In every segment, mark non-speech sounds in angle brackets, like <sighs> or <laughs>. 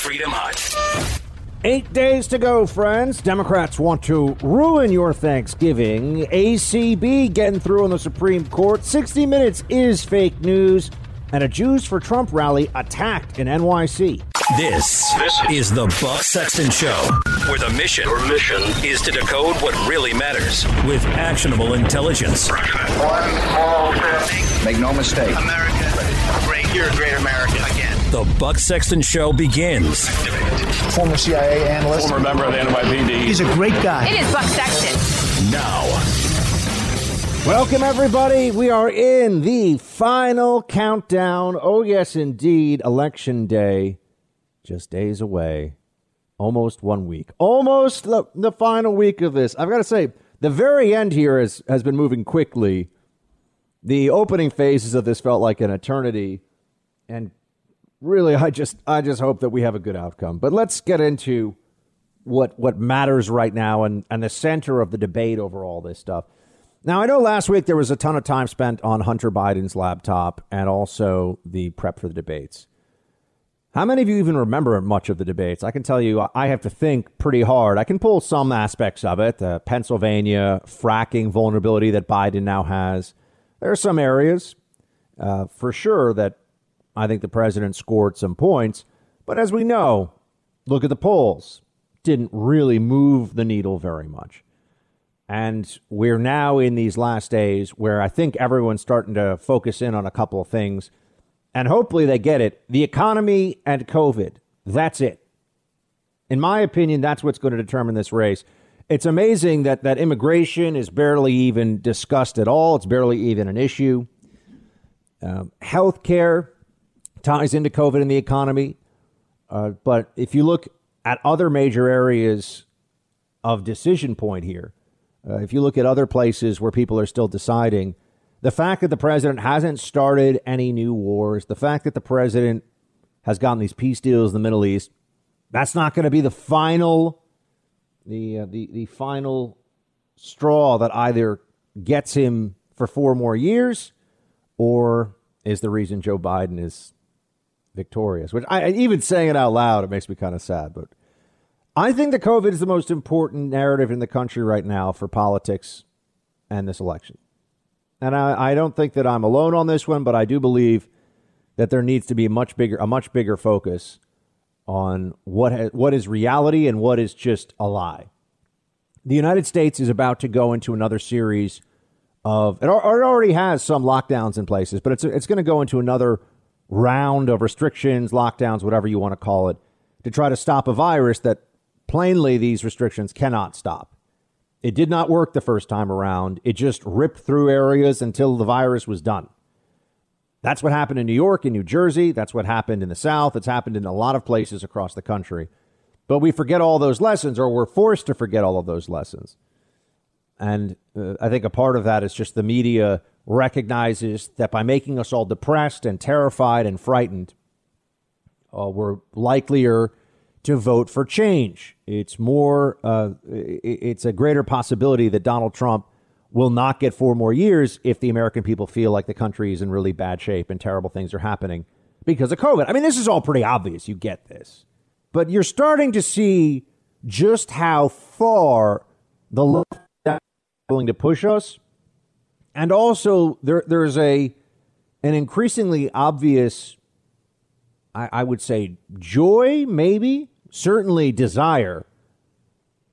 Freedom Hut. Eight days to go, friends. Democrats want to ruin your Thanksgiving. ACB getting through on the Supreme Court. 60 Minutes is fake news. And a Jews for Trump rally attacked in NYC. This, this is the Buck Sexton Show, where the mission, Your mission is to decode what really matters with actionable intelligence. One small step. Make no mistake. America, great. You're a great American again. The Buck Sexton Show begins. Former CIA analyst. Former member of the NYPD. He's a great guy. It is Buck Sexton. Now. Welcome, everybody. We are in the final countdown. Oh, yes, indeed. Election day. Just days away. Almost one week. Almost the, the final week of this. I've got to say, the very end here has, has been moving quickly. The opening phases of this felt like an eternity. And really, I just I just hope that we have a good outcome. But let's get into what what matters right now and, and the center of the debate over all this stuff. Now, I know last week there was a ton of time spent on Hunter Biden's laptop and also the prep for the debates. How many of you even remember much of the debates? I can tell you, I have to think pretty hard. I can pull some aspects of it. The Pennsylvania fracking vulnerability that Biden now has. There are some areas, uh, for sure, that I think the president scored some points. But as we know, look at the polls. Didn't really move the needle very much. And we're now in these last days where I think everyone's starting to focus in on a couple of things. And hopefully they get it. The economy and COVID. That's it. In my opinion, that's what's going to determine this race. It's amazing that, that immigration is barely even discussed at all. It's barely even an issue. Um, Health care ties into COVID and the economy. Uh, but if you look at other major areas of decision point here, uh, if you look at other places where people are still deciding, the fact that the president hasn't started any new wars, the fact that the president has gotten these peace deals in the Middle East, that's not going to be the final, the uh, the the final straw that either gets him for four more years, or is the reason Joe Biden is victorious. Which I even saying it out loud, it makes me kind of sad, but I think that COVID is the most important narrative in the country right now for politics and this election. And I, I don't think that I'm alone on this one, but I do believe that there needs to be a much bigger, a much bigger focus on what ha- what is reality and what is just a lie. The United States is about to go into another series of it, already has some lockdowns in places, but it's it's going to go into another round of restrictions, lockdowns, whatever you want to call it, to try to stop a virus that Plainly, these restrictions cannot stop. It did not work the first time around. It just ripped through areas until the virus was done. That's what happened in New York and New Jersey. That's what happened in the South. It's happened in a lot of places across the country. But we forget all those lessons, or we're forced to forget all of those lessons. And uh, I think a part of that is just the media recognizes that by making us all depressed and terrified and frightened, uh, we're likelier to vote for change. It's more, uh, it's a greater possibility that Donald Trump will not get four more years if the American people feel like the country is in really bad shape and terrible things are happening because of COVID. I mean, this is all pretty obvious. You get this. But you're starting to see just how far the left is willing to push us. And also, there, there's a an increasingly obvious, I, I would say, joy, maybe, certainly desire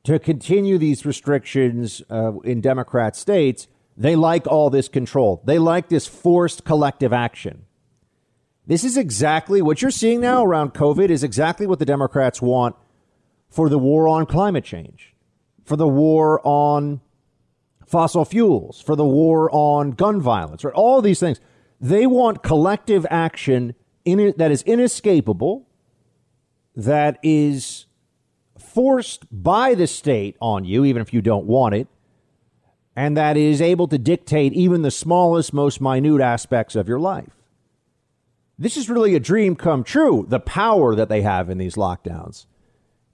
to continue these restrictions uh, in Democrat states. They like all this control. They like this forced collective action. This is exactly what you're seeing now around COVID is exactly what the Democrats want for the war on climate change, for the war on fossil fuels, for the war on gun violence, right? All these things. They want collective action in that is inescapable that is forced by the state on you, even if you don't want it, and that is able to dictate even the smallest, most minute aspects of your life. This is really a dream come true. The power that they have in these lockdowns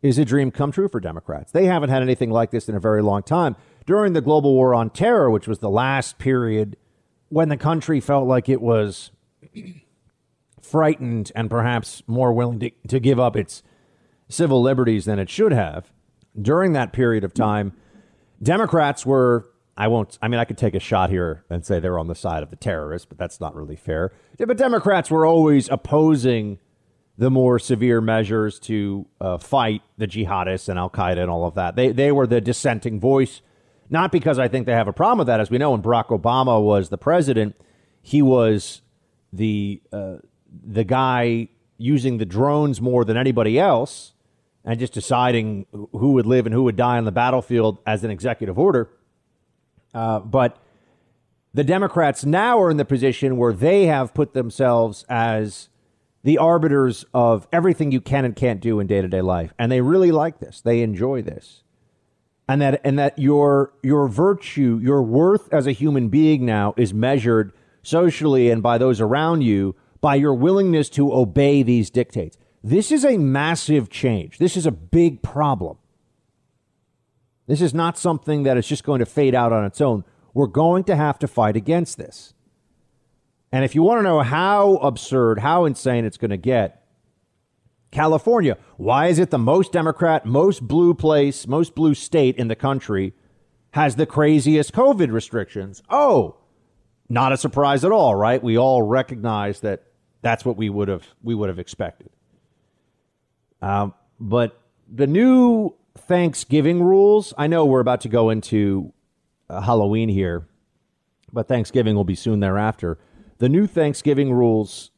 is a dream come true for Democrats. They haven't had anything like this in a very long time. During the global war on terror, which was the last period when the country felt like it was <clears throat> frightened and perhaps more willing to, to give up its civil liberties than it should have. During that period of time, Democrats were, I won't, I mean, I could take a shot here and say they're on the side of the terrorists, but that's not really fair. Yeah, but Democrats were always opposing the more severe measures to uh, fight the jihadists and Al Qaeda and all of that. They, they were the dissenting voice, not because I think they have a problem with that. As we know, when Barack Obama was the president, he was the, uh, the guy using the drones more than anybody else and just deciding who would live and who would die on the battlefield as an executive order. Uh, but the Democrats now are in the position where they have put themselves as the arbiters of everything you can and can't do in day to day life, and they really like this. They enjoy this, and that and that your your virtue, your worth as a human being now is measured socially and by those around you by your willingness to obey these dictates. This is a massive change. This is a big problem. This is not something that is just going to fade out on its own. We're going to have to fight against this. And if you want to know how absurd, how insane it's going to get, California, why is it the most Democrat, most blue place, most blue state in the country has the craziest COVID restrictions? Oh, not a surprise at all, right? We all recognize that that's what we would have we would have expected. Um, but the new Thanksgiving rules. I know we're about to go into uh, Halloween here, but Thanksgiving will be soon thereafter. The new Thanksgiving rules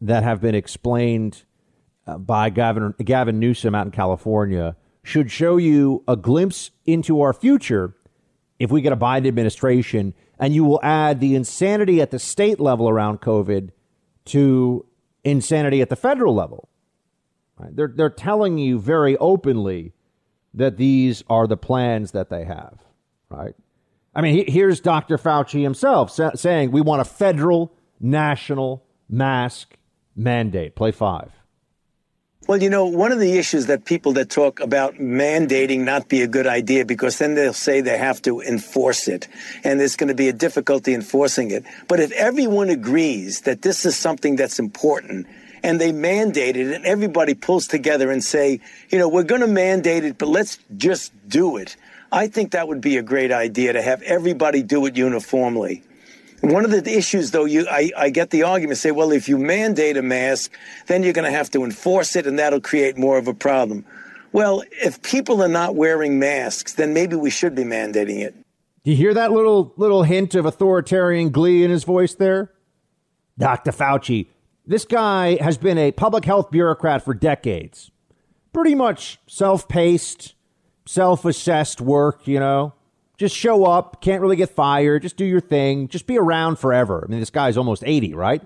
that have been explained Uh, by Gavin, Gavin Newsom out in California should show you a glimpse into our future if we get a Biden administration, and you will add the insanity at the state level around COVID to insanity at the federal level. Right? They're, they're telling you very openly that these are the plans that they have, right? I mean, he, here's Dr. Fauci himself sa- saying we want a federal national mask mandate. Play five. Well, you know, one of the issues that people that talk about mandating not be a good idea because then they'll say they have to enforce it and there's going to be a difficulty enforcing it. But if everyone agrees that this is something that's important and they mandate it and everybody pulls together and say, you know, we're going to mandate it, but let's just do it. I think that would be a great idea to have everybody do it uniformly. One of the issues, though, you I, I get the argument say, well, if you mandate a mask, then you're going to have to enforce it, and that'll create more of a problem. Well, if people are not wearing masks, then maybe we should be mandating it. Do you hear that little little hint of authoritarian glee in his voice there? Dr. Fauci, this guy has been a public health bureaucrat for decades. Pretty much self-paced, self-assessed work, you know. Just show up, can't really get fired, just do your thing, just be around forever. I mean, this guy's almost 80, right?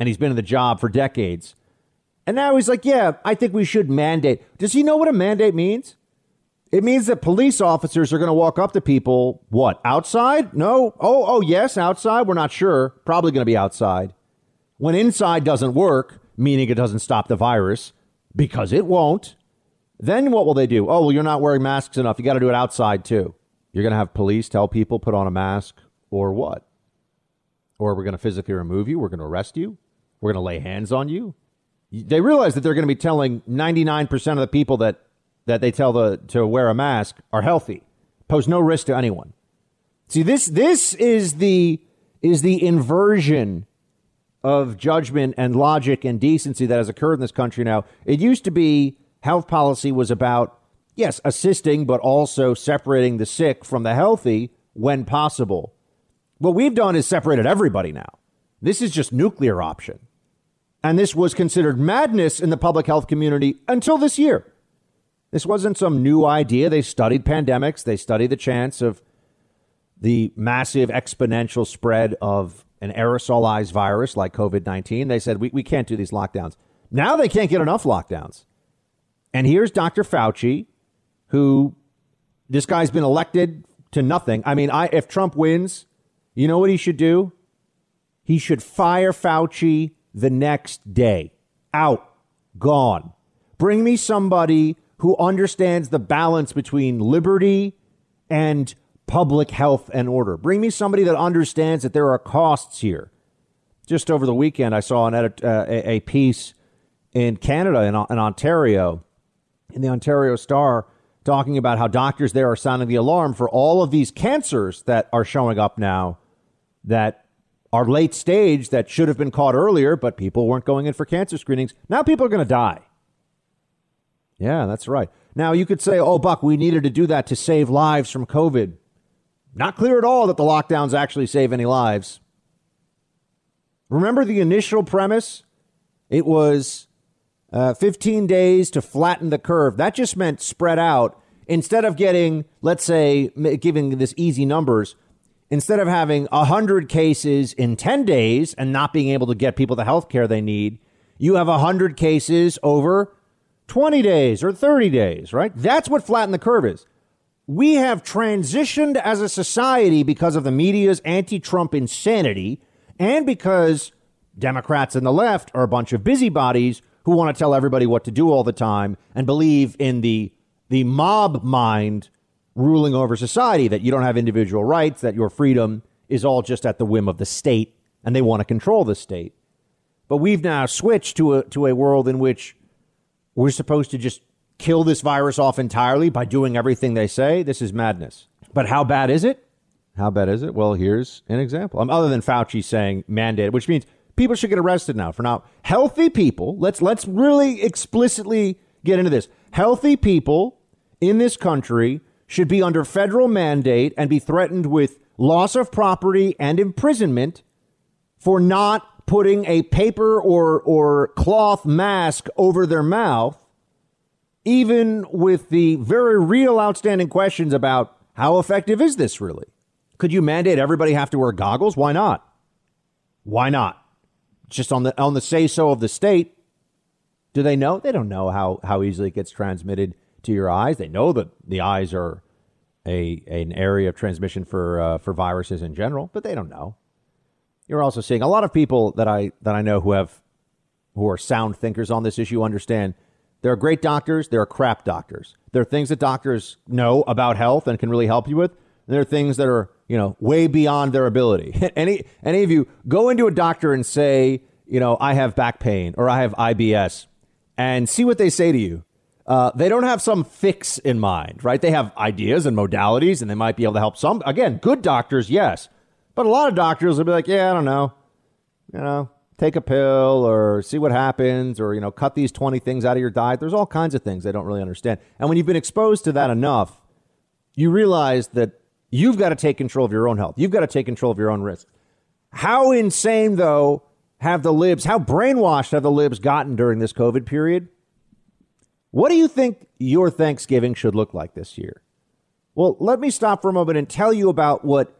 And he's been in the job for decades. And now he's like, yeah, I think we should mandate. Does he know what a mandate means? It means that police officers are going to walk up to people, what, outside? No. Oh, oh, yes, outside. We're not sure. Probably going to be outside. When inside doesn't work, meaning it doesn't stop the virus, because it won't, then what will they do? Oh, well, you're not wearing masks enough. You got to do it outside too. You're going to have police tell people put on a mask or what? Or we're going to physically remove you. We're going to arrest you. We're going to lay hands on you. They realize that they're going to be telling 99% of the people that, that they tell the, to wear a mask are healthy, pose no risk to anyone. See, this, this is the, is the inversion of judgment and logic and decency that has occurred in this country now. It used to be health policy was about yes, assisting, but also separating the sick from the healthy when possible. What we've done is separated everybody now. This is just nuclear option. And this was considered madness in the public health community until this year. This wasn't some new idea. They studied pandemics, they studied the chance of the massive exponential spread of an aerosolized virus like COVID 19. They said, we, we can't do these lockdowns. Now they can't get enough lockdowns. And here's Dr. Fauci who this guy's been elected to nothing. I mean, I if Trump wins, you know what he should do? He should fire Fauci the next day. Out, gone. Bring me somebody who understands the balance between liberty and public health and order. Bring me somebody that understands that there are costs here. Just over the weekend, I saw an edit, uh, a, a piece in Canada in, in Ontario in the Ontario Star talking about how doctors there are sounding the alarm for all of these cancers that are showing up now that are late stage that should have been caught earlier, but people weren't going in for cancer screenings. Now people are going to die. Yeah, that's right. Now you could say, oh, Buck, we needed to do that to save lives from COVID. Not clear at all that the lockdowns actually save any lives. Remember the initial premise? It was uh, 15 days to flatten the curve. That just meant spread out. Instead of getting, let's say, giving this easy numbers, instead of having 100 cases in 10 days and not being able to get people the health care they need, you have 100 cases over 20 days or 30 days, right? That's what flatten the curve is. We have transitioned as a society because of the media's anti Trump insanity and because Democrats and the left are a bunch of busybodies who want to tell everybody what to do all the time and believe in the the mob mind ruling over society that you don't have individual rights that your freedom is all just at the whim of the state and they want to control the state. But we've now switched to a to a world in which we're supposed to just kill this virus off entirely by doing everything they say. This is madness. But how bad is it? How bad is it? Well here's an example. Um, other than fauci saying mandate which means people should get arrested now for not Healthy people, let's let's really explicitly get into this. Healthy people in this country should be under federal mandate and be threatened with loss of property and imprisonment for not putting a paper or or cloth mask over their mouth even with the very real outstanding questions about how effective is this really? Could you mandate everybody have to wear goggles? Why not? Why not? Just on the on the say so of the state. Do they know? They don't know how how easily it gets transmitted to your eyes. They know that the eyes are a an area of transmission for uh, for viruses in general, but they don't know. You're also seeing a lot of people that I that I know who have who are sound thinkers on this issue understand there are great doctors, there are crap doctors. There are things that doctors know about health and can really help you with. There are things that are you know, way beyond their ability. <laughs> any any of you go into a doctor and say, you know, I have back pain or I have IBS, and see what they say to you. Uh, they don't have some fix in mind, right? They have ideas and modalities, and they might be able to help some. Again, good doctors, yes, but a lot of doctors will be like, yeah, I don't know, you know, take a pill or see what happens, or you know, cut these twenty things out of your diet. There's all kinds of things they don't really understand, and when you've been exposed to that enough, you realize that You've got to take control of your own health. You've got to take control of your own risk. How insane, though, have the libs, how brainwashed have the libs gotten during this COVID period? What do you think your Thanksgiving should look like this year? Well, let me stop for a moment and tell you about what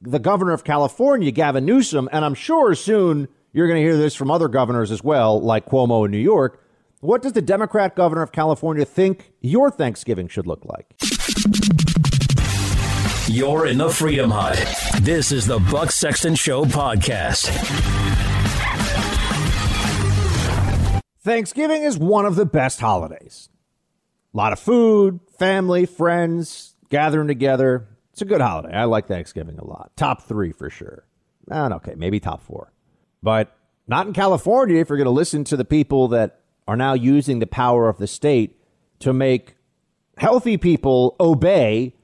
the governor of California, Gavin Newsom, and I'm sure soon you're going to hear this from other governors as well, like Cuomo in New York. What does the Democrat governor of California think your Thanksgiving should look like? You're in the Freedom Hut. This is the Buck Sexton Show podcast. Thanksgiving is one of the best holidays. A lot of food, family, friends gathering together. It's a good holiday. I like Thanksgiving a lot. Top three for sure. Ah, and okay, maybe top four. But not in California if you're going to listen to the people that are now using the power of the state to make healthy people obey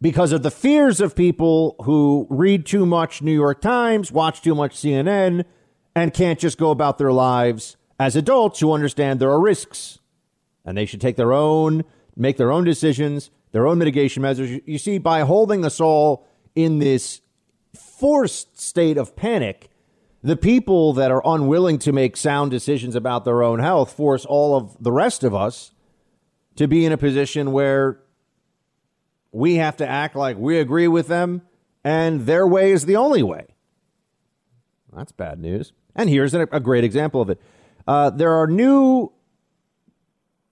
because of the fears of people who read too much New York Times, watch too much CNN, and can't just go about their lives as adults who understand there are risks. And they should take their own, make their own decisions, their own mitigation measures. You see, by holding us all in this forced state of panic, the people that are unwilling to make sound decisions about their own health force all of the rest of us to be in a position where we have to act like we agree with them and their way is the only way. That's bad news. And here's a, great example of it. Uh, there are new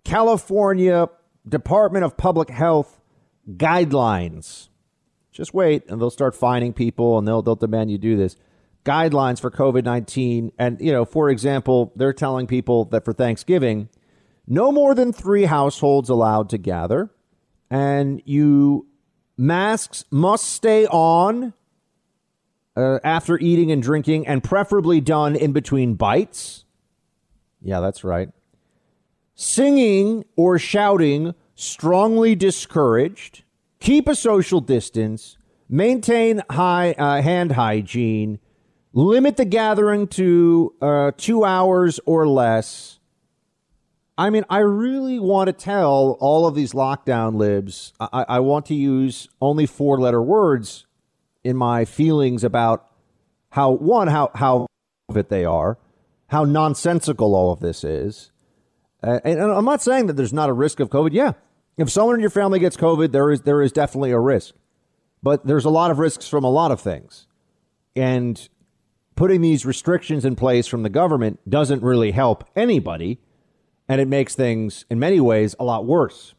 California Department of Public Health guidelines. Just wait, and they'll start fining people, and they'll they'll demand you do this. Guidelines for COVID nineteen, and you know, for example, they're telling people that for Thanksgiving, no more than three households allowed to gather and you masks must stay on uh, after eating and drinking, and preferably done in between bites. Yeah, that's right. singing or shouting strongly discouraged, keep a social distance, maintain high uh, hand hygiene, limit the gathering to uh, two hours or less. I mean, I really want to tell all of these lockdown libs, I, I want to use only four letter words in my feelings about how, one, how, how of it they are, how nonsensical all of this is. Uh, and, and I'm not saying that there's not a risk of COVID. Yeah, if someone in your family gets COVID, there is there is definitely a risk. But there's a lot of risks from a lot of things. And putting these restrictions in place from the government doesn't really help anybody. And it makes things, in many ways, a lot worse.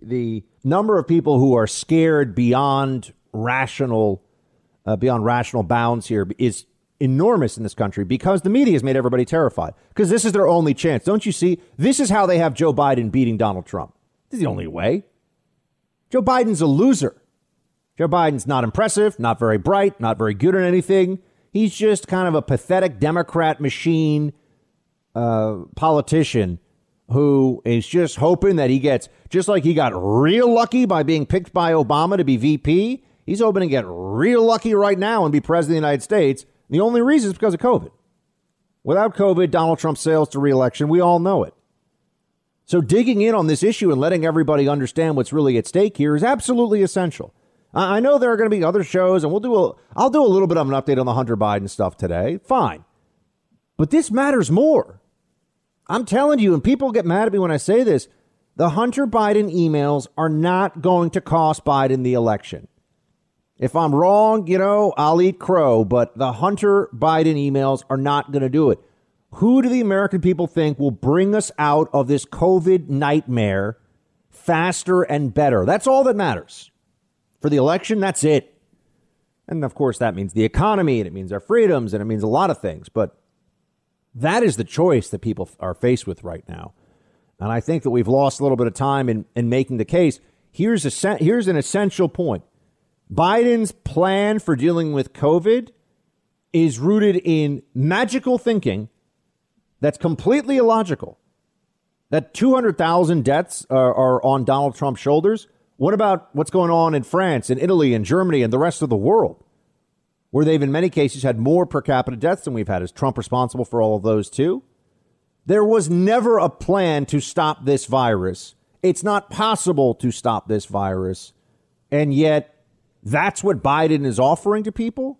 The number of people who are scared beyond rational, uh, beyond rational bounds here is enormous in this country because the media has made everybody terrified. Because this is their only chance. Don't you see? This is how they have Joe Biden beating Donald Trump. This is the only way. Joe Biden's a loser. Joe Biden's not impressive, not very bright, not very good at anything. He's just kind of a pathetic Democrat machine uh, politician who is just hoping that he gets, just like he got real lucky by being picked by Obama to be VP, he's hoping to get real lucky right now and be president of the United States. The only reason is because of COVID. Without COVID, Donald Trump sails to reelection. We all know it. So digging in on this issue and letting everybody understand what's really at stake here is absolutely essential. I know there are going to be other shows, and we'll do a. I'll do a little bit of an update on the Hunter Biden stuff today. Fine, but this matters more. I'm telling you, and people get mad at me when I say this. The Hunter Biden emails are not going to cost Biden the election. If I'm wrong, you know, I'll eat crow, but the Hunter Biden emails are not going to do it. Who do the American people think will bring us out of this COVID nightmare faster and better? That's all that matters. For the election, that's it. And of course, that means the economy and it means our freedoms and it means a lot of things. But that is the choice that people are faced with right now. And I think that we've lost a little bit of time in, in making the case. Here's, a, here's an essential point Biden's plan for dealing with COVID is rooted in magical thinking that's completely illogical. That 200,000 deaths are, are, on Donald Trump's shoulders. What about what's going on in France and Italy and Germany and the rest of the world, where they've in many cases had more per capita deaths than we've had? Is Trump responsible for all of those too? There was never a plan to stop this virus. It's not possible to stop this virus. And yet, that's what Biden is offering to people?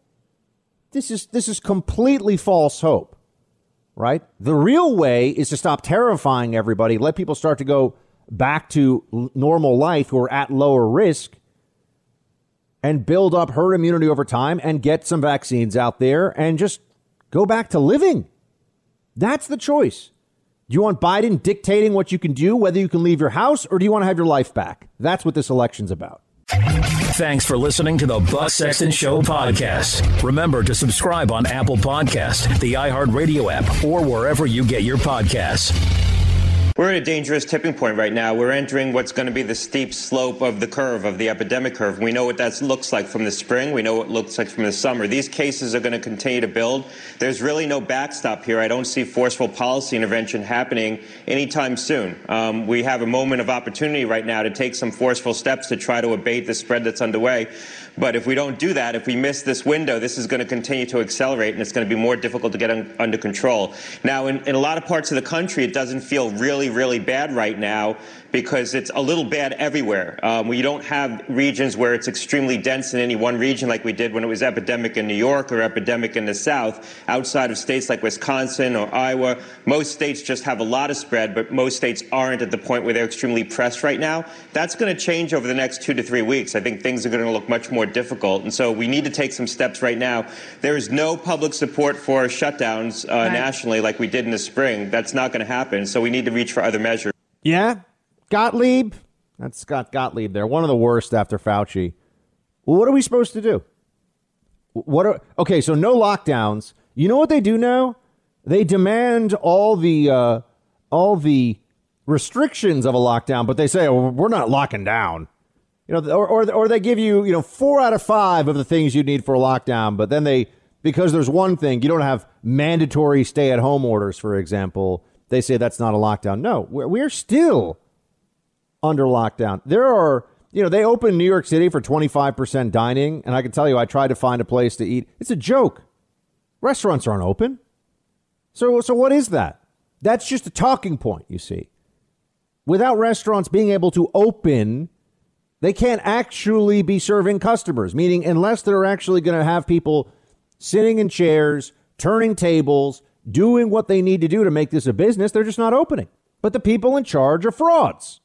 This is, this is completely false hope right? The real way is to stop terrifying everybody, let people start to go back to normal life who are at lower risk and build up herd immunity over time and get some vaccines out there and just go back to living. That's the choice. Do you want Biden dictating what you can do, whether you can leave your house, or do you want to have your life back? That's what this election's about. Thanks for listening to the Buck Sexton Show podcast. Remember to subscribe on Apple Podcast, the iHeartRadio app, or wherever you get your podcasts. We're at a dangerous tipping point right now. We're entering what's going to be the steep slope of the curve, of the epidemic curve. We know what that looks like from the spring. We know what it looks like from the summer. These cases are going to continue to build. There's really no backstop here. I don't see forceful policy intervention happening anytime soon. Um, we have a moment of opportunity right now to take some forceful steps to try to abate the spread that's underway. But if we don't do that, if we miss this window, this is going to continue to accelerate and it's going to be more difficult to get un- under control. Now, in, in a lot of parts of the country, it doesn't feel really, really bad right now because it's a little bad everywhere. Um, we don't have regions where it's extremely dense in any one region like we did when it was epidemic in New York or epidemic in the South. Outside of states like Wisconsin or Iowa, most states just have a lot of spread, but most states aren't at the point where they're extremely pressed right now. That's going to change over the next two to three weeks. I think things are going to look much more difficult. And so we need to take some steps right now. There is no public support for shutdowns uh, right. nationally like we did in the spring. That's not going to happen. So we need to reach for other measures. Yeah, Gottlieb, that's Scott Gottlieb there, one of the worst after Fauci. Well, what are we supposed to do? What are okay? So no lockdowns. You know what they do now? They demand all the uh, all the restrictions of a lockdown, but they say oh, we're not locking down. You know, or, or or they give you you know four out of five of the things you need for a lockdown, but then they because there's one thing you don't have mandatory stay at home orders, for example they say that's not a lockdown. No, we're, we're still under lockdown. There are, you know, they opened New York City for 25% dining, and I can tell you, I tried to find a place to eat. It's a joke. Restaurants aren't open. So, so what is that? That's just a talking point, you see. Without restaurants being able to open, they can't actually be serving customers, meaning, unless they're actually going to have people sitting in chairs, turning tables, doing what they need to do to make this a business, they're just not opening. But the people in charge are frauds.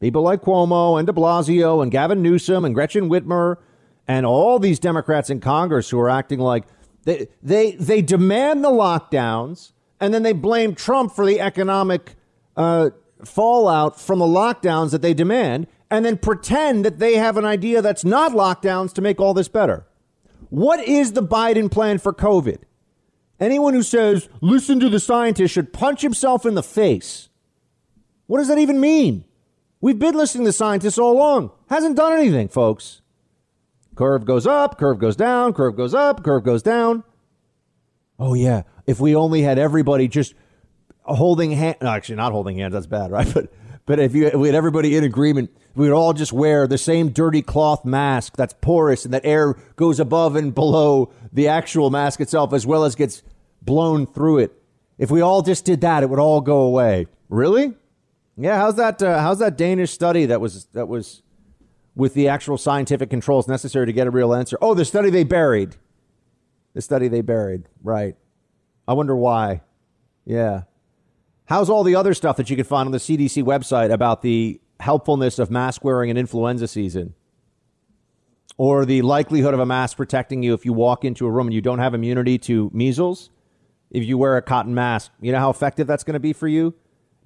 People like Cuomo and de Blasio and Gavin Newsom and Gretchen Whitmer and all these Democrats in Congress who are acting like they, they, they demand the lockdowns and then they blame Trump for the economic uh, fallout from the lockdowns that they demand and then pretend that they have an idea that's not lockdowns to make all this better. What is the Biden plan for COVID? Anyone who says, listen to the scientists, should punch himself in the face. What does that even mean? We've been listening to scientists all along. Hasn't done anything, folks. Curve goes up, curve goes down, curve goes up, curve goes down. Oh, yeah. If we only had everybody just holding hands, no, actually, not holding hands, that's bad, <laughs> right? But, but if, you, if we had everybody in agreement, we would all just wear the same dirty cloth mask that's porous and that air goes above and below the actual mask itself as well as gets blown through it. If we all just did that, it would all go away. Really? Yeah. How's that? Uh, how's that Danish study that was that was with the actual scientific controls necessary to get a real answer? Oh, the study they buried. The study they buried. Right. I wonder why. Yeah. How's all the other stuff that you can find on the CDC website about the helpfulness of mask wearing in influenza season? Or the likelihood of a mask protecting you if you walk into a room and you don't have immunity to measles? if you wear a cotton mask. You know how effective that's going to be for you?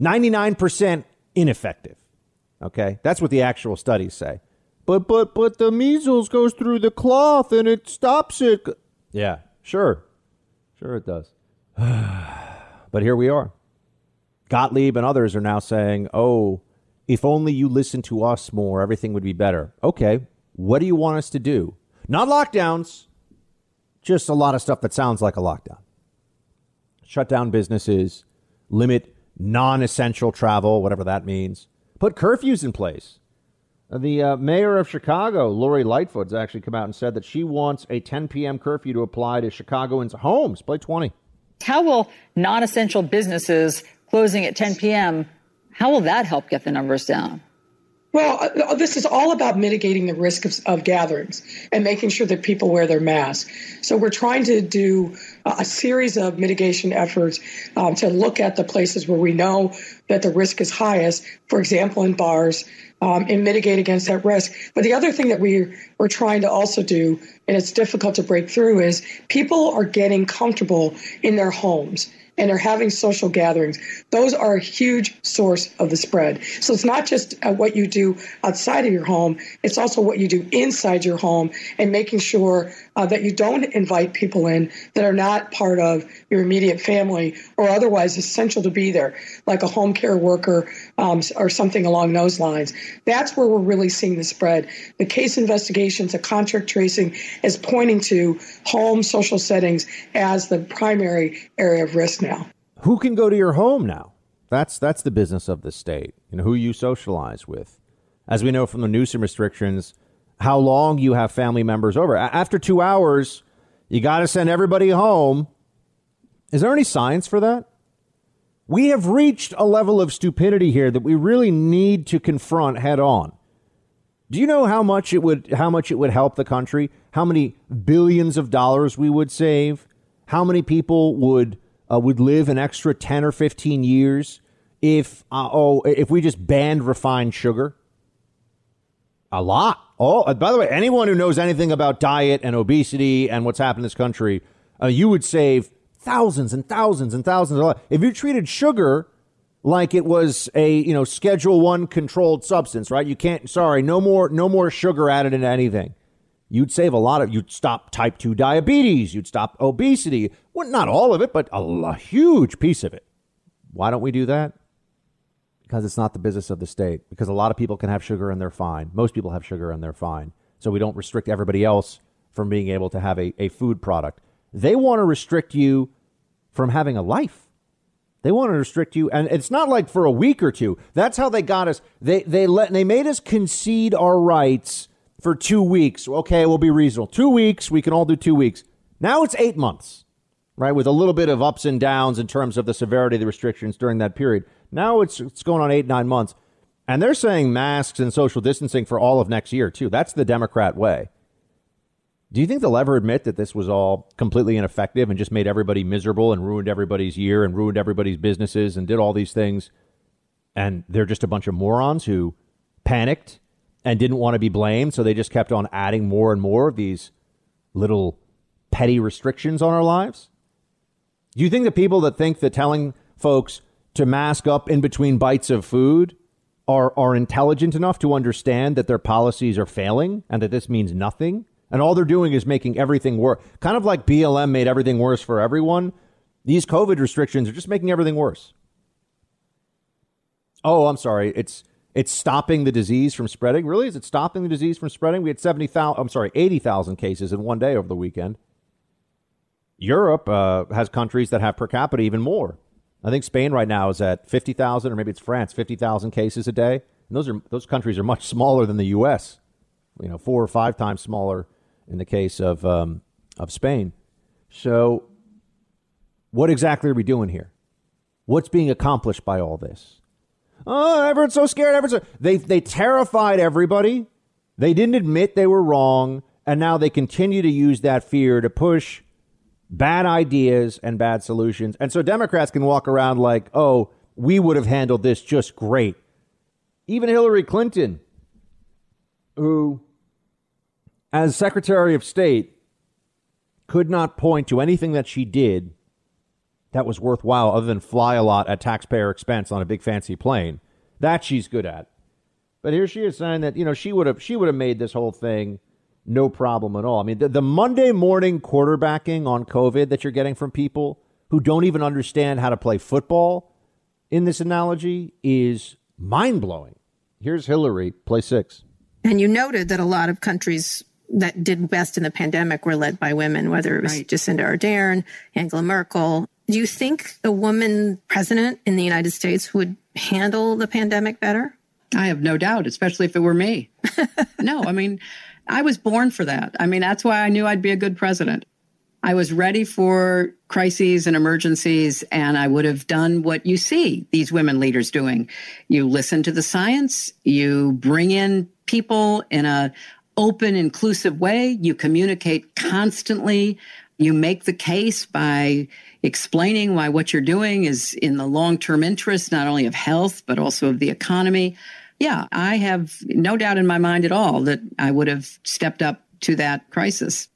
99% ineffective. Okay? That's what the actual studies say. But but but the measles goes through the cloth and it stops it. Yeah, sure. Sure it does. <sighs> but here we are. Gottlieb and others are now saying, "Oh, if only you listen to us more, everything would be better." Okay, what do you want us to do? Not lockdowns, just a lot of stuff that sounds like a lockdown shut down businesses, limit non essential travel, whatever that means, put curfews in place. Uh, the uh, mayor of Chicago, Lori Lightfoot, has actually come out and said that she wants a 10 p.m. curfew to apply to Chicagoans' homes. Play 20. How will non essential businesses closing at 10 p.m. How will that help get the numbers down? Well, uh, uh, this is all about mitigating the risk of, of, gatherings and making sure that people wear their masks. So we're trying to do a series of mitigation efforts um, to look at the places where we know that the risk is highest, for example, in bars, um, and mitigate against that risk. But the other thing that we we're trying to also do, and it's difficult to break through, is people are getting comfortable in their homes and are having social gatherings, those are a huge source of the spread. So it's not just uh, what you do outside of your home, it's also what you do inside your home and making sure uh, that you don't invite people in that are not part of your immediate family or otherwise essential to be there, like a home care worker um, or something along those lines. That's where we're really seeing the spread. The case investigations, the contact tracing is pointing to home social settings as the primary area of risk now. Who can go to your home now? That's that's the business of the state. You know who you socialize with. As we know from the Newsom restrictions, how long you have family members over. After two hours, you got to send everybody home. Is there any science for that? We have reached a level of stupidity here that we really need to confront head on. Do you know how much it would how much it would help the country? How many billions of dollars we would save? How many people would uh, would live an extra 10 or 15 years if uh, oh if we just banned refined sugar? A lot. Oh, uh, by the way, anyone who knows anything about diet and obesity and what's happened in this country, uh, you would save thousands and thousands and thousands of. If you treated sugar like it was a you know Schedule One controlled substance, right? You can't. Sorry, no more, no more sugar added into anything. You'd save a lot of. You'd stop type two diabetes. You'd stop obesity. Well, not all of it, but a, a huge piece of it. Why don't we do that? Because it's not the business of the state. Because a lot of people can have sugar and they're fine. Most people have sugar and they're fine. So we don't restrict everybody else from being able to have a, a food product. They want to restrict you from having a life. They want to restrict you, and it's not like for a week or two. That's how they got us. They they let they made us concede our rights for two weeks. Okay, we'll be reasonable. Two weeks, we can all do two weeks. Now it's eight months, right? With a little bit of ups and downs in terms of the severity of the restrictions during that period. Now it's it's going on eight nine months, and they're saying masks and social distancing for all of next year too. That's the Democrat way. Do you think they'll ever admit that this was all completely ineffective and just made everybody miserable and ruined everybody's year and ruined everybody's businesses and did all these things? And they're just a bunch of morons who panicked and didn't want to be blamed. So they just kept on adding more and more of these little petty restrictions on our lives? Do you think the people that think that telling folks to mask up in between bites of food are, are intelligent enough to understand that their policies are failing and that this means nothing? And all they're doing is making everything worse. Kind of like BLM made everything worse for everyone. These COVID restrictions are just making everything worse. Oh, I'm sorry. It's it's stopping the disease from spreading. Really? Is it stopping the disease from spreading? We had 70,000, I'm sorry, 80,000 cases in one day over the weekend. Europe uh, has countries that have per capita even more. I think Spain right now is at 50,000 or maybe it's France, 50,000 cases a day. And those are those countries are much smaller than the US. You know, four or five times smaller in the case of um, of Spain. So, what exactly are we doing here? What's being accomplished by all this? Oh, everyone's so scared. Everyone's so... they they terrified everybody. They didn't admit they were wrong, and now they continue to use that fear to push bad ideas and bad solutions. And so Democrats can walk around like, "Oh, we would have handled this just great." Even Hillary Clinton, who as Secretary of State, could not point to anything that she did that was worthwhile other than fly a lot at taxpayer expense on a big fancy plane. That she's good at. But here she is saying that, you know, she would have she would have made this whole thing no problem at all. I mean, the, the Monday morning quarterbacking on COVID that you're getting from people who don't even understand how to play football in this analogy is mind blowing. Here's Hillary, play six. And you noted that a lot of countries that did best in the pandemic were led by women, whether it was right. Jacinda Ardern, Angela Merkel. Do you think a woman president in the United States would handle the pandemic better? I have no doubt, especially if it were me. <laughs> no, I mean, I was born for that. I mean, that's why I knew I'd be a good president. I was ready for crises and emergencies, and I would have done what you see these women leaders doing. You listen to the science, you bring in people in a open, inclusive way. You communicate constantly. You make the case by explaining why what you're doing is in the long term interest, not only of health, but also of the economy. Yeah, I have no doubt in my mind at all that I would have stepped up to that crisis.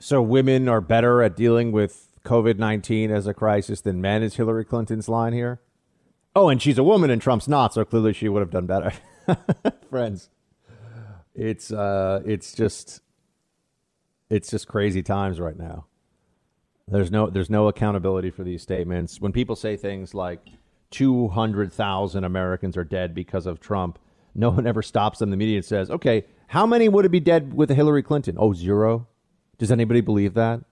So, women are better at dealing with COVID 19 as a crisis than men, is Hillary Clinton's line here? Oh, and she's a woman and Trump's not, so clearly she would have done better. <laughs> Friends. It's uh, it's just it's just crazy times right now. There's no there's no accountability for these statements. When people say things like 200,000 Americans are dead because of Trump, no one ever stops them. The media says, "Okay, how many would it be dead with Hillary Clinton?" Oh, zero. Does anybody believe that?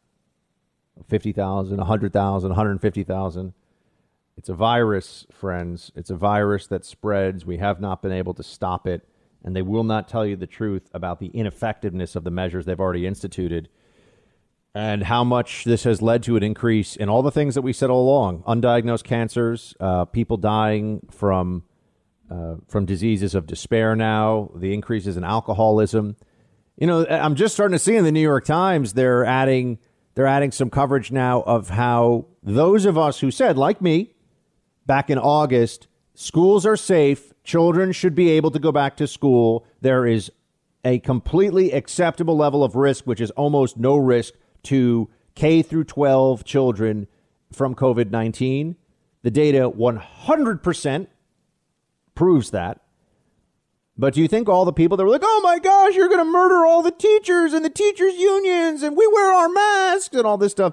50,000, 100,000, 150,000. It's a virus, friends. It's a virus that spreads. We have not been able to stop it and they will not tell you the truth about the ineffectiveness of the measures they've already instituted and how much this has led to an increase in all the things that we said all along undiagnosed cancers, uh, people dying from, uh, from diseases of despair now, the increases in alcoholism. You know, I'm just starting to see in the New York Times they're adding they're adding some coverage now of how those of us who said, like me, back in August, schools are safe, Children should be able to go back to school. There is a completely acceptable level of risk, which is almost no risk to K through 12 children from COVID 19. The data 100% proves that. But do you think all the people that were like, oh my gosh, you're going to murder all the teachers and the teachers' unions and we wear our masks and all this stuff?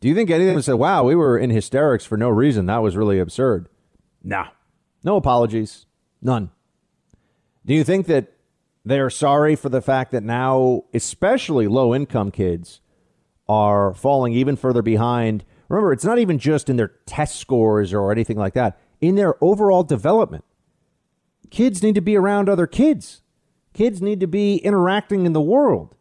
Do you think anyone said, wow, we were in hysterics for no reason? That was really absurd. Nah. No apologies. None. Do you think that they are sorry for the fact that now, especially low income kids, are falling even further behind? Remember, it's not even just in their test scores or anything like that, in their overall development. Kids need to be around other kids. Kids need to be interacting in the world.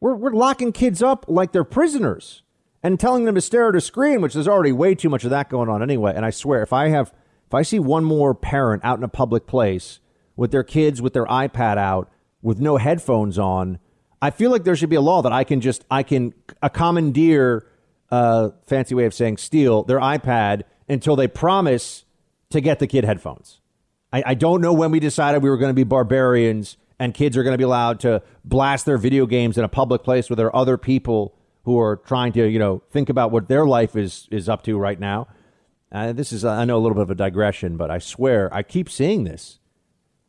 We're, we're locking kids up like they're prisoners and telling them to stare at a screen, which there's already way too much of that going on anyway. And I swear, if I have, if I see one more parent out in a public place with their kids with their iPad out with no headphones on, I feel like there should be a law that I can just, I can a commandeer, uh, fancy way of saying steal their iPad until they promise to get the kid headphones. I, I don't know when we decided we were going to be barbarians and kids are going to be allowed to blast their video games in a public place where there are other people who are trying to, you know, think about what their life is is up to right now. Uh, this is, I know, a little bit of a digression, but I swear I keep seeing this,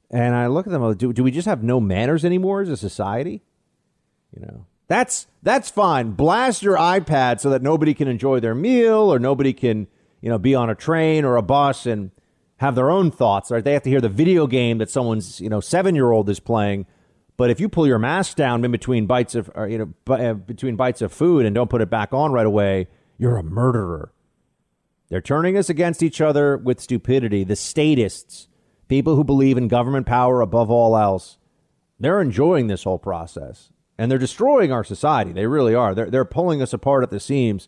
and I look at them. Do, do we just have no manners anymore as a society? You know, that's that's fine. Blast your iPad so that nobody can enjoy their meal or nobody can, you know, be on a train or a bus and have their own thoughts. Right? They have to hear the video game that someone's, you know, seven year old is playing but if you pull your mask down in between bites of, or, you know, uh, between bites of food and don't put it back on right away, you're a murderer. They're turning us against each other with stupidity. The statists, people who believe in government power above all else, they're enjoying this whole process and they're destroying our society. They really are. They're, they're pulling us apart at the seams,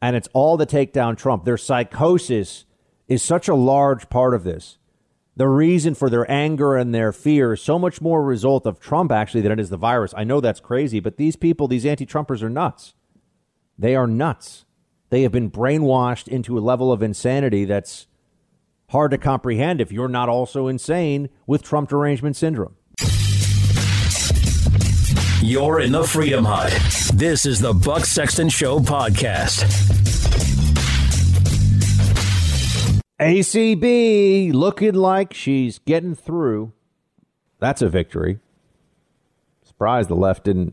and it's all to take down Trump. Their psychosis is such a large part of this the reason for their anger and their fear is so much more a result of Trump actually than it is the virus. I know that's crazy, but these people, these anti-Trumpers are nuts. They are nuts. They have been brainwashed into a level of insanity that's hard to comprehend if you're not also insane with Trump derangement syndrome. You're in the Freedom Hut. This is the Buck Sexton Show podcast. ACB looking like she's getting through. That's a victory. Surprised the left didn't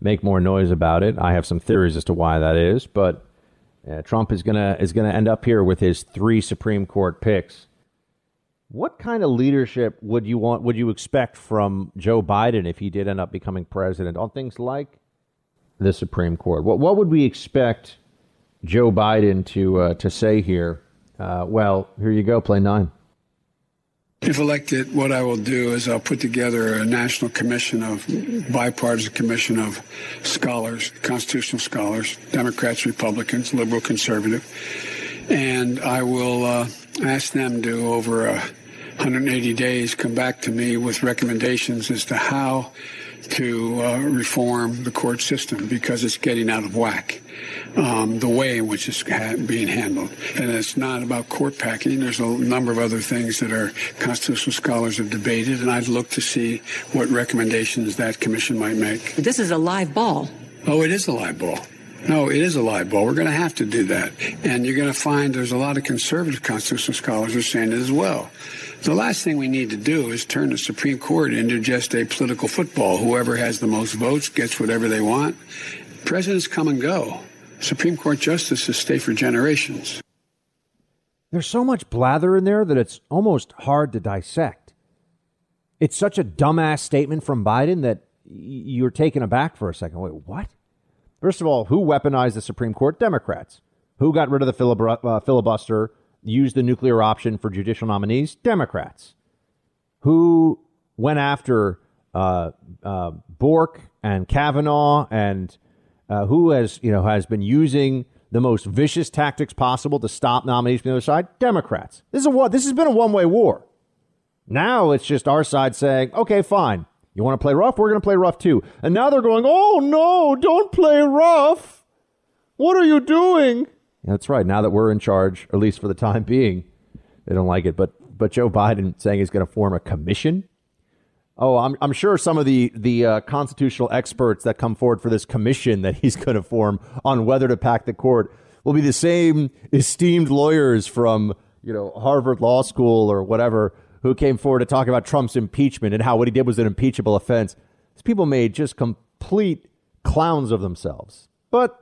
make more noise about it. I have some theories as to why that is, but uh, Trump is gonna is gonna end up here with his three Supreme Court picks. What kind of leadership would you want? Would you expect from Joe Biden if he did end up becoming president on things like the Supreme Court? What what would we expect Joe Biden to uh, to say here? Uh, well, here you go, play nine. If elected, what I will do is I'll put together a national commission of bipartisan commission of scholars, constitutional scholars, Democrats, Republicans, liberal, conservative, and I will uh, ask them to over a 180 days come back to me with recommendations as to how to uh, reform the court system because it's getting out of whack. Um, the way in which it's being handled. And it's not about court packing. There's a number of other things that our constitutional scholars have debated, and I'd look to see what recommendations that commission might make. This is a live ball. Oh, it is a live ball. No, it is a live ball. We're going to have to do that. And you're going to find there's a lot of conservative constitutional scholars who are saying it as well. The last thing we need to do is turn the Supreme Court into just a political football. Whoever has the most votes gets whatever they want. Presidents come and go. Supreme Court justices stay for generations. There's so much blather in there that it's almost hard to dissect. It's such a dumbass statement from Biden that you're taken aback for a second. Wait, what? First of all, who weaponized the Supreme Court? Democrats. Who got rid of the uh, filibuster used the nuclear option for judicial nominees? Democrats. Who went after uh, uh, Bork and Kavanaugh and uh, who has you know has been using the most vicious tactics possible to stop nominees from the other side? Democrats. This is a this has been a one way war. Now it's just our side saying, okay, fine. You want to play rough? We're going to play rough too. And now they're going, oh no, don't play rough. What are you doing? That's right. Now that we're in charge, at least for the time being, they don't like it. But but Joe Biden saying he's going to form a commission. Oh, I'm I'm sure some of the the uh, constitutional experts that come forward for this commission that he's going to form on whether to pack the court will be the same esteemed lawyers from you know Harvard Law School or whatever who came forward to talk about Trump's impeachment and how what he did was an impeachable offense. These people made just complete clowns of themselves, but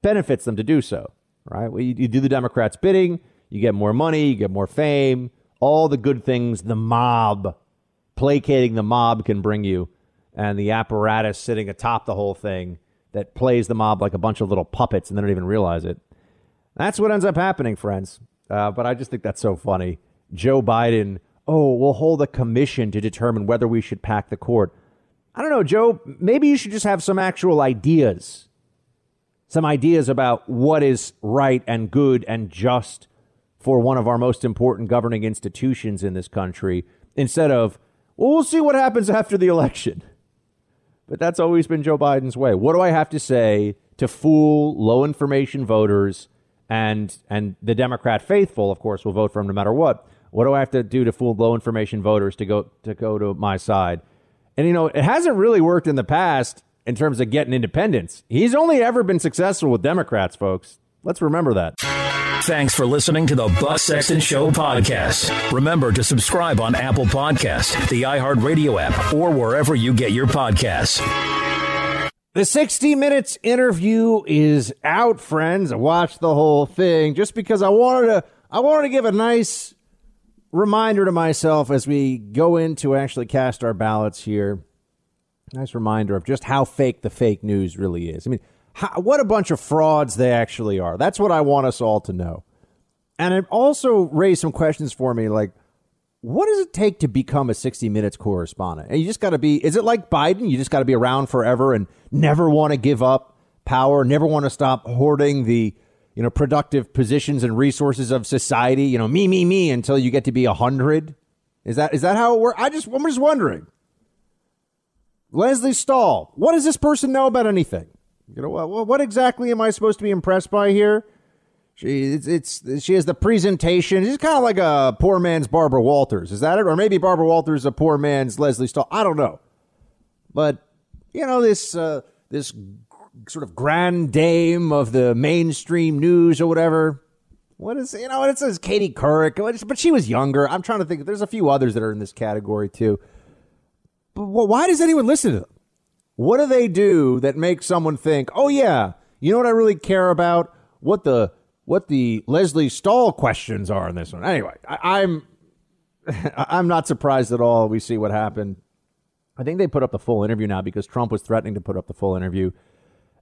benefits them to do so right? Well, you, you do the Democrats' bidding, you get more money, you get more fame, all the good things the mob, placating the mob can bring you, and the apparatus sitting atop the whole thing that plays the mob like a bunch of little puppets and they don't even realize it. That's what ends up happening, friends. Uh, but I just think that's so funny. Joe Biden, oh, we'll hold a commission to determine whether we should pack the court. I don't know, Joe. Maybe you should just have some actual ideas, some ideas about what is right and good and just for one of our most important governing institutions in this country instead of, well, we'll see what happens after the election. But that's always been Joe Biden's way. What do I have to say to fool low information voters and and the Democrat faithful, of course, will vote for him no matter what. What do I have to do to fool low information voters to go to go to my side? And you know, it hasn't really worked in the past in terms of getting independents. He's only ever been successful with Democrats, folks. Let's remember that. Thanks for listening to the Buck Sexton Show podcast. Remember to subscribe on Apple Podcast, the iHeartRadio app, or wherever you get your podcasts. The 60 Minutes interview is out, friends. I watched the whole thing just because I wanted to I wanted to give a nice reminder to myself as we go in to actually cast our ballots here. Nice reminder of just how fake the fake news really is. I mean, how, what a bunch of frauds they actually are. That's what I want us all to know. And it also raised some questions for me like, what does it take to become a 60 Minutes correspondent? And you just got to be, is it like Biden? You just got to be around forever and never want to give up power, never want to stop hoarding the, you know, productive positions and resources of society, you know, me, me, me until you get to be a hundred. Is that, is that how it works? I just, I'm just wondering. Lesley Stahl, what does this person know about anything? You know, well, what exactly am I supposed to be impressed by here? She, it's, it's she has the presentation. She's kind of like a poor man's Barbara Walters. Is that it? Or maybe Barbara Walters is a poor man's Lesley Stahl. I don't know. But you know this uh, this sort of grand dame of the mainstream news or whatever. What is you know? It says Katie Couric, but she was younger. I'm trying to think. There's a few others that are in this category too. But why does anyone listen to them? What do they do that makes someone think, oh, yeah, you know what I really care about? What the what the Lesley Stahl questions are in this one. Anyway, I, I'm <laughs> I'm not surprised at all. We see what happened. I think they put up the full interview now because Trump was threatening to put up the full interview.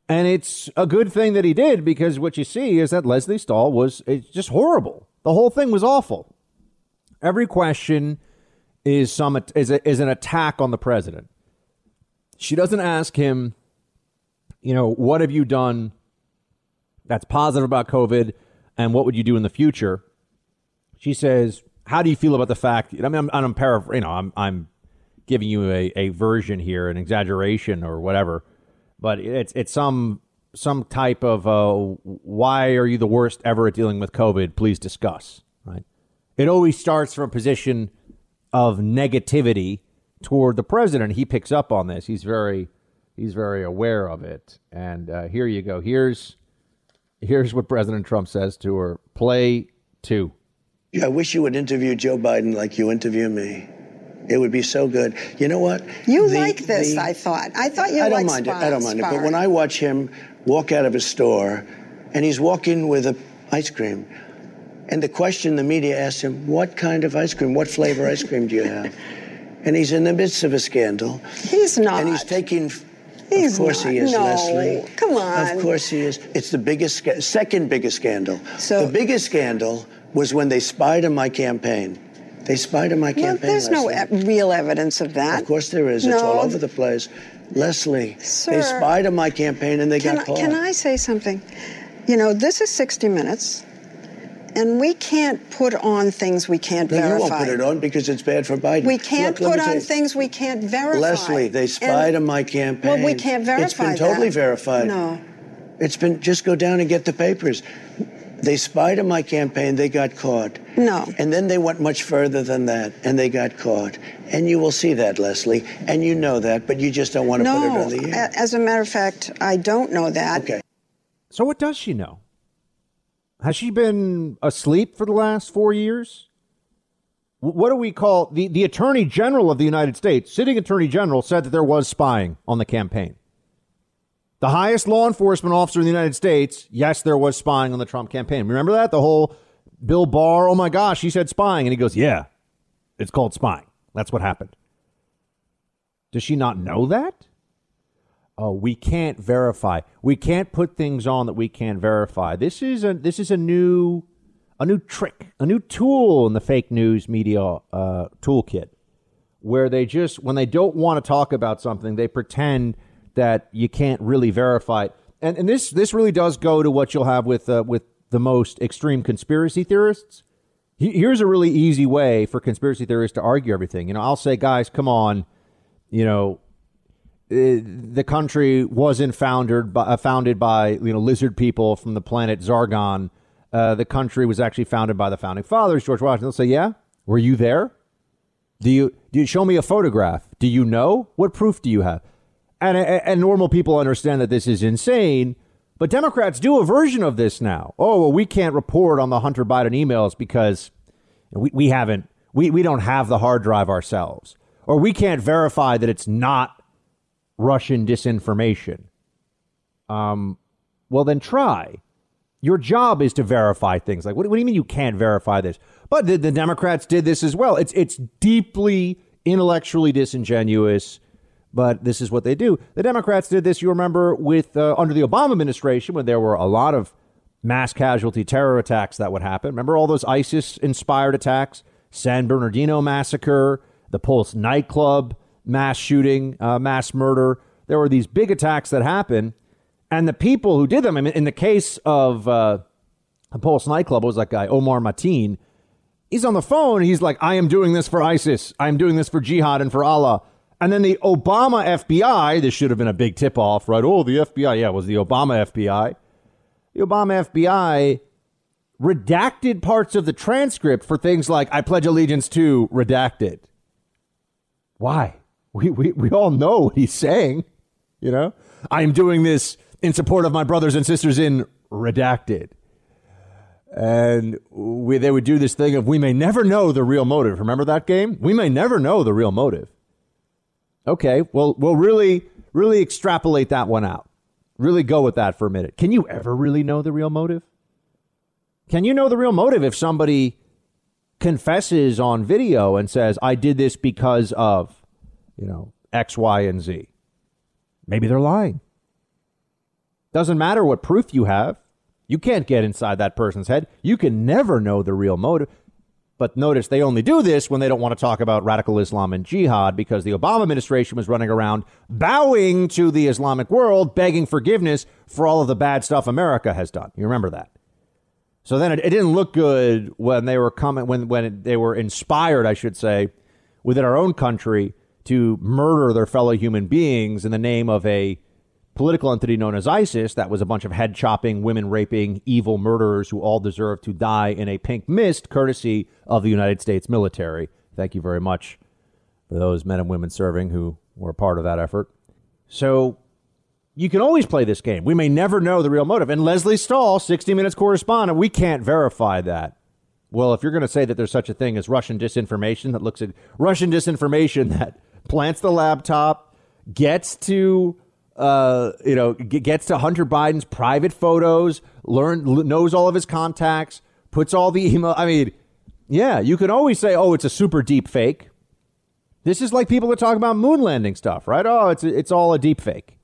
And it's a good thing that he did because what you see is that Lesley Stahl was it's just horrible. The whole thing was awful. Every question is some is, a, is an attack on the president. She doesn't ask him, you know, what have you done that's positive about COVID and what would you do in the future? She says, how do you feel about the fact? I mean, I'm, I'm you know, I'm, I'm giving you a, a version here, an exaggeration or whatever, but it's, it's some, some type of, uh, why are you the worst ever at dealing with COVID? Please discuss, right? It always starts from a position of negativity toward the president. He picks up on this. He's very he's very aware of it. And uh, here you go. Here's here's what President Trump says to her. Play two. I wish you would interview Joe Biden like you interview me. It would be so good. You know what? You the, like this, the, I thought. I thought you I don't mind spar- it. I don't mind sparring. it. But when I watch him walk out of a store and he's walking with a ice cream, and the question the media asks him, "What kind of ice cream? What flavor ice cream do you have?" and he's in the midst of a scandal. He's not. And he's taking. He's of course not. he is, no. Lesley. Come on. Of course he is. It's the biggest, second biggest scandal. So, the biggest scandal was when they spied on my campaign. They spied on my campaign. well. There's Lesley. no e- real evidence of that. Of course there is. No. It's all over the place. Lesley, Sir, they spied on my campaign and they got I, caught. Can I say something? You know, this is 60 Minutes. And we can't put on things we can't no, verify. You won't put it on because it's bad for Biden. We can't Look, put on you. things we can't verify. Lesley, they spied and, on my campaign. Well, we can't verify It's been totally that. verified. No. It's been just go down and get the papers. They spied on my campaign. They got caught. No. And then they went much further than that, and they got caught. And you will see that, Lesley, and you know that, but you just don't want to no, put it on the air. As a matter of fact, I don't know that. Okay. So what does she know? Has she been asleep for the last four years? What do we call the, the Attorney General of the United States, sitting Attorney General, said that there was spying on the campaign. The highest law enforcement officer in the United States, yes, there was spying on the Trump campaign. Remember that? The whole Bill Barr, oh my gosh, he said spying. And he goes, yeah, it's called spying. That's what happened. Does she not know that? Oh, we can't verify. We can't put things on that we can't verify. This is a this is a new a new trick, a new tool in the fake news media uh, toolkit, where they just when they don't want to talk about something, they pretend that you can't really verify it. And and this this really does go to what you'll have with uh, with the most extreme conspiracy theorists. Here's a really easy way for conspiracy theorists to argue everything. You know, I'll say, guys, come on, you know, uh, the country wasn't founded by, uh, founded by you know lizard people from the planet Zargon. Uh, the country was actually founded by the founding fathers, George Washington. They'll say, "Yeah, were you there? Do you do you show me a photograph? Do you know what proof do you have?" And and normal people understand that this is insane, but Democrats do a version of this now. Oh, well, we can't report on the Hunter Biden emails because we, we haven't we, we don't have the hard drive ourselves, or we can't verify that it's not Russian disinformation. Um, well, then try. Your job is to verify things. Like, what, what do you mean you can't verify this? But the, the Democrats did this as well. It's it's deeply intellectually disingenuous, but this is what they do. The Democrats did this. You remember with uh, under the Obama administration when there were a lot of mass casualty terror attacks that would happen. Remember all those ISIS inspired attacks, San Bernardino massacre, the Pulse nightclub mass shooting, uh, mass murder. There were these big attacks that happened, and the people who did them. I mean, in the case of uh, the Pulse nightclub, was that guy Omar Mateen. He's on the phone. He's like, "I am doing this for ISIS. I am doing this for jihad and for Allah." And then the Obama FBI. This should have been a big tip off, right? Oh, the FBI. Yeah, it was the Obama FBI. The Obama FBI redacted parts of the transcript for things like "I pledge allegiance to" redacted. Why? We, we, we all know what he's saying. You know, I am doing this in support of my brothers and sisters in redacted. And we, they would do this thing of we may never know the real motive. Remember that game? We may never know the real motive. Okay, well, we'll really, really extrapolate that one out. Really go with that for a minute. Can you ever really know the real motive? Can you know the real motive if somebody confesses on video and says, I did this because of? You know, X, Y, and Z. Maybe they're lying. Doesn't matter what proof you have. You can't get inside that person's head. You can never know the real motive. But notice they only do this when they don't want to talk about radical Islam and jihad because the Obama administration was running around bowing to the Islamic world, begging forgiveness for all of the bad stuff America has done. You remember that? So then it, it didn't look good when they were coming when when they were inspired, I should say, within our own country to murder their fellow human beings in the name of a political entity known as ISIS that was a bunch of head chopping, women raping, evil murderers who all deserve to die in a pink mist, courtesy of the United States military. Thank you very much for those men and women serving who were part of that effort. So you can always play this game. We may never know the real motive. And Lesley Stahl, 60 Minutes correspondent, we can't verify that. Well, if you're going to say that there's such a thing as Russian disinformation that looks at Russian disinformation <laughs> that plants the laptop, gets to uh, you know, gets to Hunter Biden's private photos, learn knows all of his contacts, puts all the <laughs> email. I mean, yeah, you can always say, "Oh, it's a super deep fake." This is like people that talk about moon landing stuff, right? Oh, it's it's all a deep fake.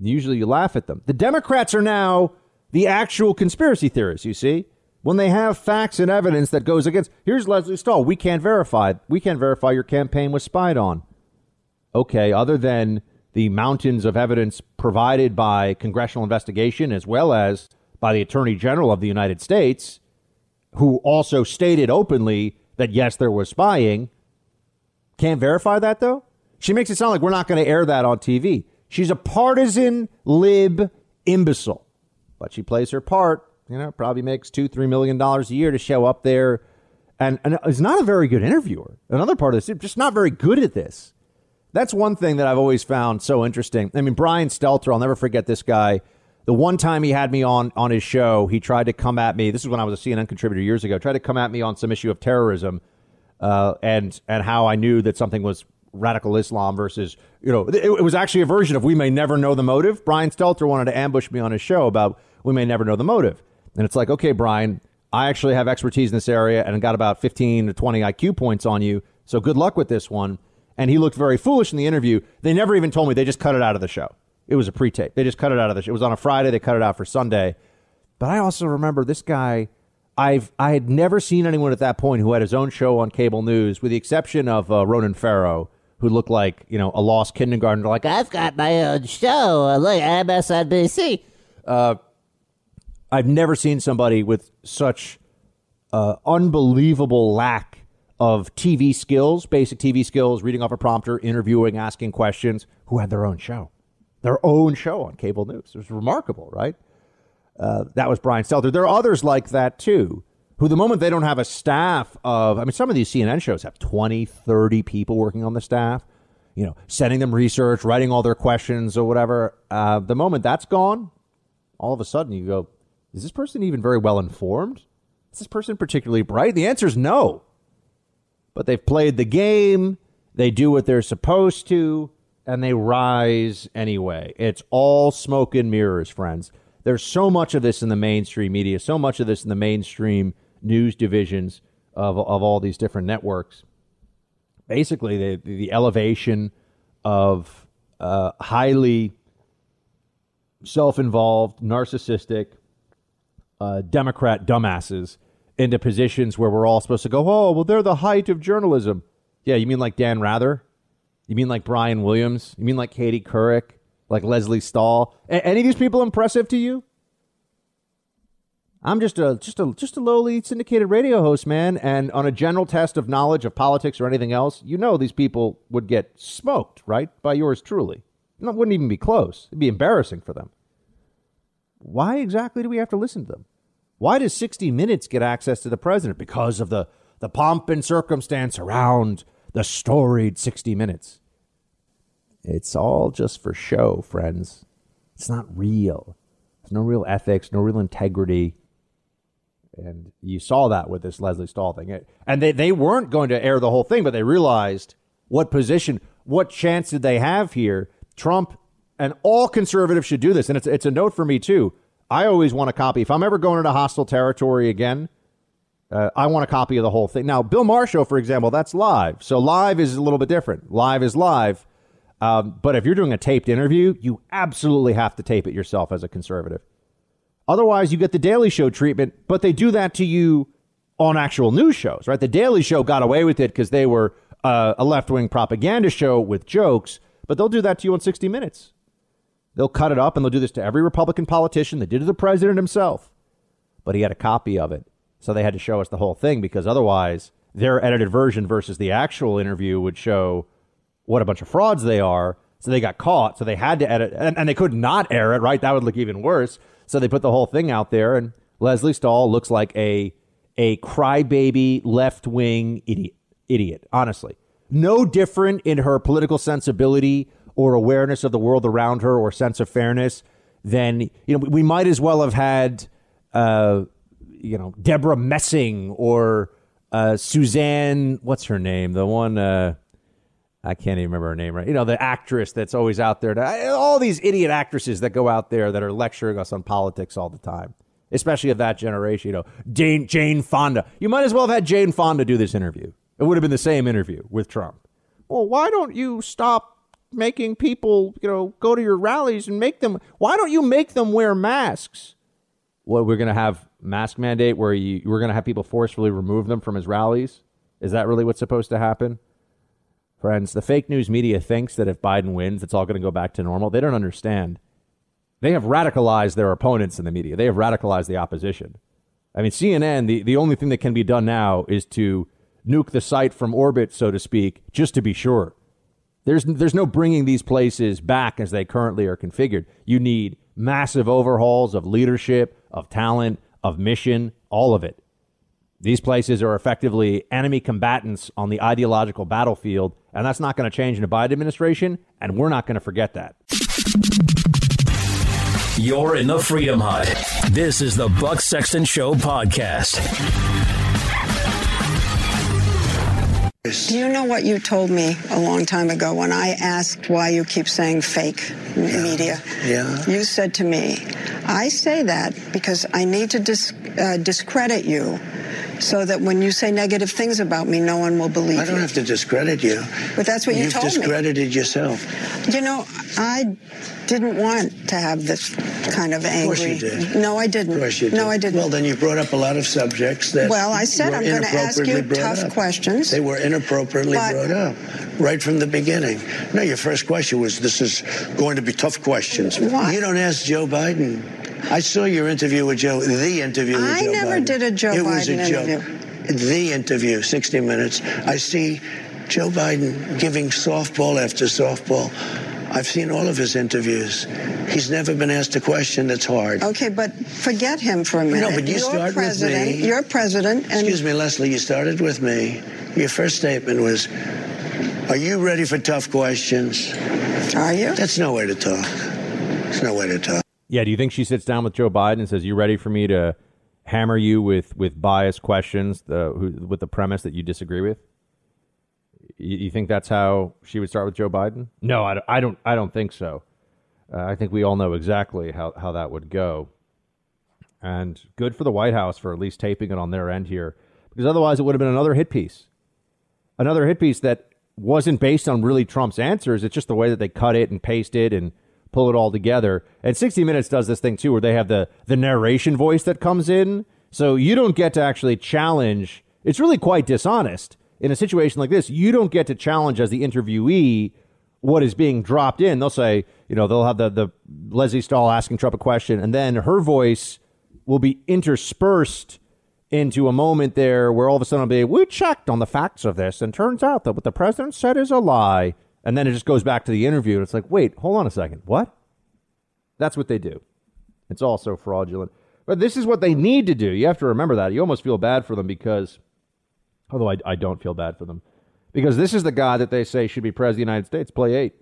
Usually, you laugh at them. The Democrats are now the actual conspiracy theorists. You see, when they have facts and evidence that goes against. Here's Lesley Stahl. We can't verify. We can't verify your campaign was spied on okay, other than the mountains of evidence provided by congressional investigation as well as by the Attorney General of the United States, who also stated openly that yes, there was spying. Can't verify that though? She makes it sound like we're not going to air that on TV. She's a partisan lib imbecile, but she plays her part. You know, probably makes two, three million dollars a year to show up there, and, and is not a very good interviewer. Another part of this, just not very good at this. That's one thing that I've always found so interesting. I mean, Brian Stelter, I'll never forget this guy. The one time he had me on on his show, he tried to come at me. This is when I was a CNN contributor years ago. Tried to come at me on some issue of terrorism, uh, and and how I knew that something was radical Islam versus you know it, it, was actually a version of we may never know the motive. Brian Stelter wanted to ambush me on his show about we may never know the motive, and it's like okay, Brian, I actually have expertise in this area and got about fifteen to twenty IQ points on you. So good luck with this one and he looked very foolish in the interview. They never even told me. They just cut it out of the show. It was a pre-tape. They just cut it out of the. It was on a Friday. They cut it out for Sunday. But I also remember this guy. I've I had never seen anyone at that point who had his own show on cable news, with the exception of uh, Ronan Farrow, who looked like you know a lost kindergartner. Like I've got my own show. Look, MSNBC. Uh, I've never seen somebody with such uh, unbelievable lack of TV skills, basic TV skills, reading off a prompter, interviewing, asking questions, who had their own show, their own show on cable news. It was remarkable, right? Uh, that was Brian Stelter. There are others like that too, who the moment they don't have a staff of, I mean, some of these CNN shows have 20, 30 people working on the staff, you know, sending them research, writing all their questions or whatever. Uh, the moment that's gone, all of a sudden you go, is this person even very well informed? Is this person particularly bright? The answer is no. But they've played the game, they do what they're supposed to, and they rise anyway. It's all smoke and mirrors, friends. There's so much of this in the mainstream media, so much of this in the mainstream news divisions of, of all these different networks. Basically, the, the elevation of uh, highly self involved, narcissistic, uh, Democrat dumbasses into positions where we're all supposed to go, oh, well, they're the height of journalism. Yeah, you mean like Dan Rather? You mean like Brian Williams? You mean like Katie Couric? Like Lesley Stahl? A- any of these people impressive to you? I'm just a just a just a lowly syndicated radio host, man, and on a general test of knowledge of politics or anything else, you know these people would get smoked, right, by yours truly. It wouldn't even be close. It'd be embarrassing for them. Why exactly do we have to listen to them? Why does 60 Minutes get access to the president? Because of the, the pomp and circumstance around the storied 60 Minutes. It's all just for show, friends. It's not real. There's no real ethics, no real integrity. And you saw that with this Lesley Stahl thing. And they, they weren't going to air the whole thing, but they realized what position, what chance did they have here? Trump and all conservatives should do this. And it's, it's a note for me, too. I always want a copy. If I'm ever going into hostile territory again, uh, I want a copy of the whole thing. Now, Bill Marshall, for example, that's live. So live is a little bit different. Live is live. Um, but if you're doing a taped interview, you absolutely have to tape it yourself as a conservative. Otherwise, you get the Daily Show treatment, but they do that to you on actual news shows, right? The Daily Show got away with it because they were uh, a left wing propaganda show with jokes, but they'll do that to you on 60 Minutes. They'll cut it up and they'll do this to every Republican politician. They did it to the president himself, but he had a copy of it. So they had to show us the whole thing because otherwise, their edited version versus the actual interview would show what a bunch of frauds they are. So they got caught. So they had to edit, and, and they could not air it, right? That would look even worse. So they put the whole thing out there, and Lesley Stahl looks like a a crybaby left wing idiot. Idiot, honestly. No different in her political sensibility or awareness of the world around her or sense of fairness then you know we might as well have had uh, you know Debra Messing or uh, Suzanne what's her name? The one uh, I can't even remember her name right? You know the actress that's always out there. To, all these idiot actresses that go out there that are lecturing us on politics all the time especially of that generation you know Jane Jane Fonda. You might as well have had Jane Fonda do this interview. It would have been the same interview with Trump. Well why don't you stop making people, you know, go to your rallies and make them. Why don't you make them wear masks? Well, we're going to have mask mandate where you we're going to have people forcefully remove them from his rallies? Is that really what's supposed to happen? Friends, the fake news media thinks that if Biden wins, it's all going to go back to normal. They don't understand. They have radicalized their opponents in the media. They have radicalized the opposition. I mean, CNN, the, the only thing that can be done now is to nuke the site from orbit, so to speak, just to be sure. There's there's no bringing these places back as they currently are configured. You need massive overhauls of leadership, of talent, of mission, all of it. These places are effectively enemy combatants on the ideological battlefield, and that's not going to change in the Biden administration, and we're not going to forget that. You're in the Freedom Hut. This is the Buck Sexton Show podcast. Do you know what you told me a long time ago when I asked why you keep saying fake yeah. media? Yeah. You said to me, I say that because I need to dis- uh, discredit you so that when you say negative things about me, no one will believe you. I don't have to discredit you. But that's what you You've told me. You've discredited yourself. You know, I didn't want to have this kind of angry. Of course you did. No, I didn't. Of course you did. No, I didn't. Well, then you brought up a lot of subjects that. Well, I said were I'm gonna ask you tough up. questions. They were inappropriately But- brought up right from the beginning. No, your first question was, "This is going to be tough questions." Why? You don't ask Joe Biden. I saw your interview with Joe. The interview with I Joe never Biden. did a Joe it was Biden a joke. interview. The interview, 60 Minutes. I see Joe Biden giving softball after softball. I've seen all of his interviews. He's never been asked a question that's hard. Okay, but forget him for a minute. No, but you You're start with president. me. You're president, and Excuse me, Lesley, you started with me. Your first statement was, Are you ready for tough questions? Are you? That's no way to talk. It's no way to talk. Yeah, do you think she sits down with Joe Biden and says, "You ready for me to hammer you with with biased questions, the who, with the premise that you disagree with"? You, you think that's how she would start with Joe Biden? No, I, don't- I don't. I don't think so. Uh, I think we all know exactly how how that would go. And good for the White House for at least taping it on their end here, because otherwise it would have been another hit piece, another hit piece that wasn't based on really Trump's answers. It's just the way that they cut it and paste it and pull it all together. And 60 Minutes does this thing too, where they have the the narration voice that comes in, so you don't get to actually challenge. It's really quite dishonest in a situation like this. You don't get to challenge as the interviewee what is being dropped in. They'll say, you know, they'll have the the Lesley Stahl asking Trump a question, and then her voice will be interspersed into a moment there where all of a sudden it'll be, we checked on the facts of this, and turns out that what the president said is a lie. And then it just goes back to the interview, and it's like, wait, hold on a second, what? That's what they do. It's also fraudulent. But this is what they need to do. You have to remember that. You almost feel bad for them because, although I, I don't feel bad for them, because this is the guy that they say should be president of the United States. Play eight.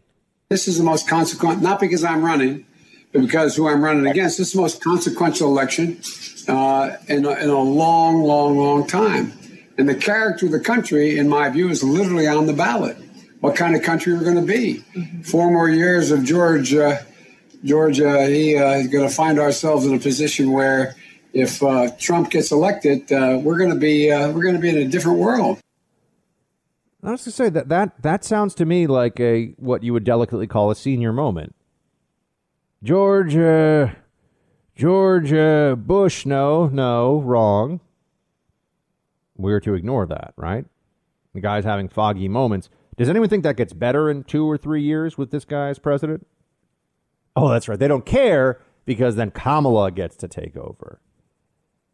This is the most consequential, not because I'm running, but because who I'm running against. This is the most consequential election uh, in, a, in a long, long, long time. And the character of the country, in my view, is literally on the ballot. What kind of country we're going to be? Four more years of George. Uh, George, uh, he uh, is going to find ourselves in a position where, if uh, Trump gets elected, uh, we're going to be uh, we're going to be in a different world. I was to say that that that sounds to me like a what you would delicately call a senior moment. George, uh, George uh, Bush, no, no, wrong. We're to ignore that, right? The guy's having foggy moments. Does anyone think that gets better in two or three years with this guy as president? Oh, that's right. They don't care because then Kamala gets to take over.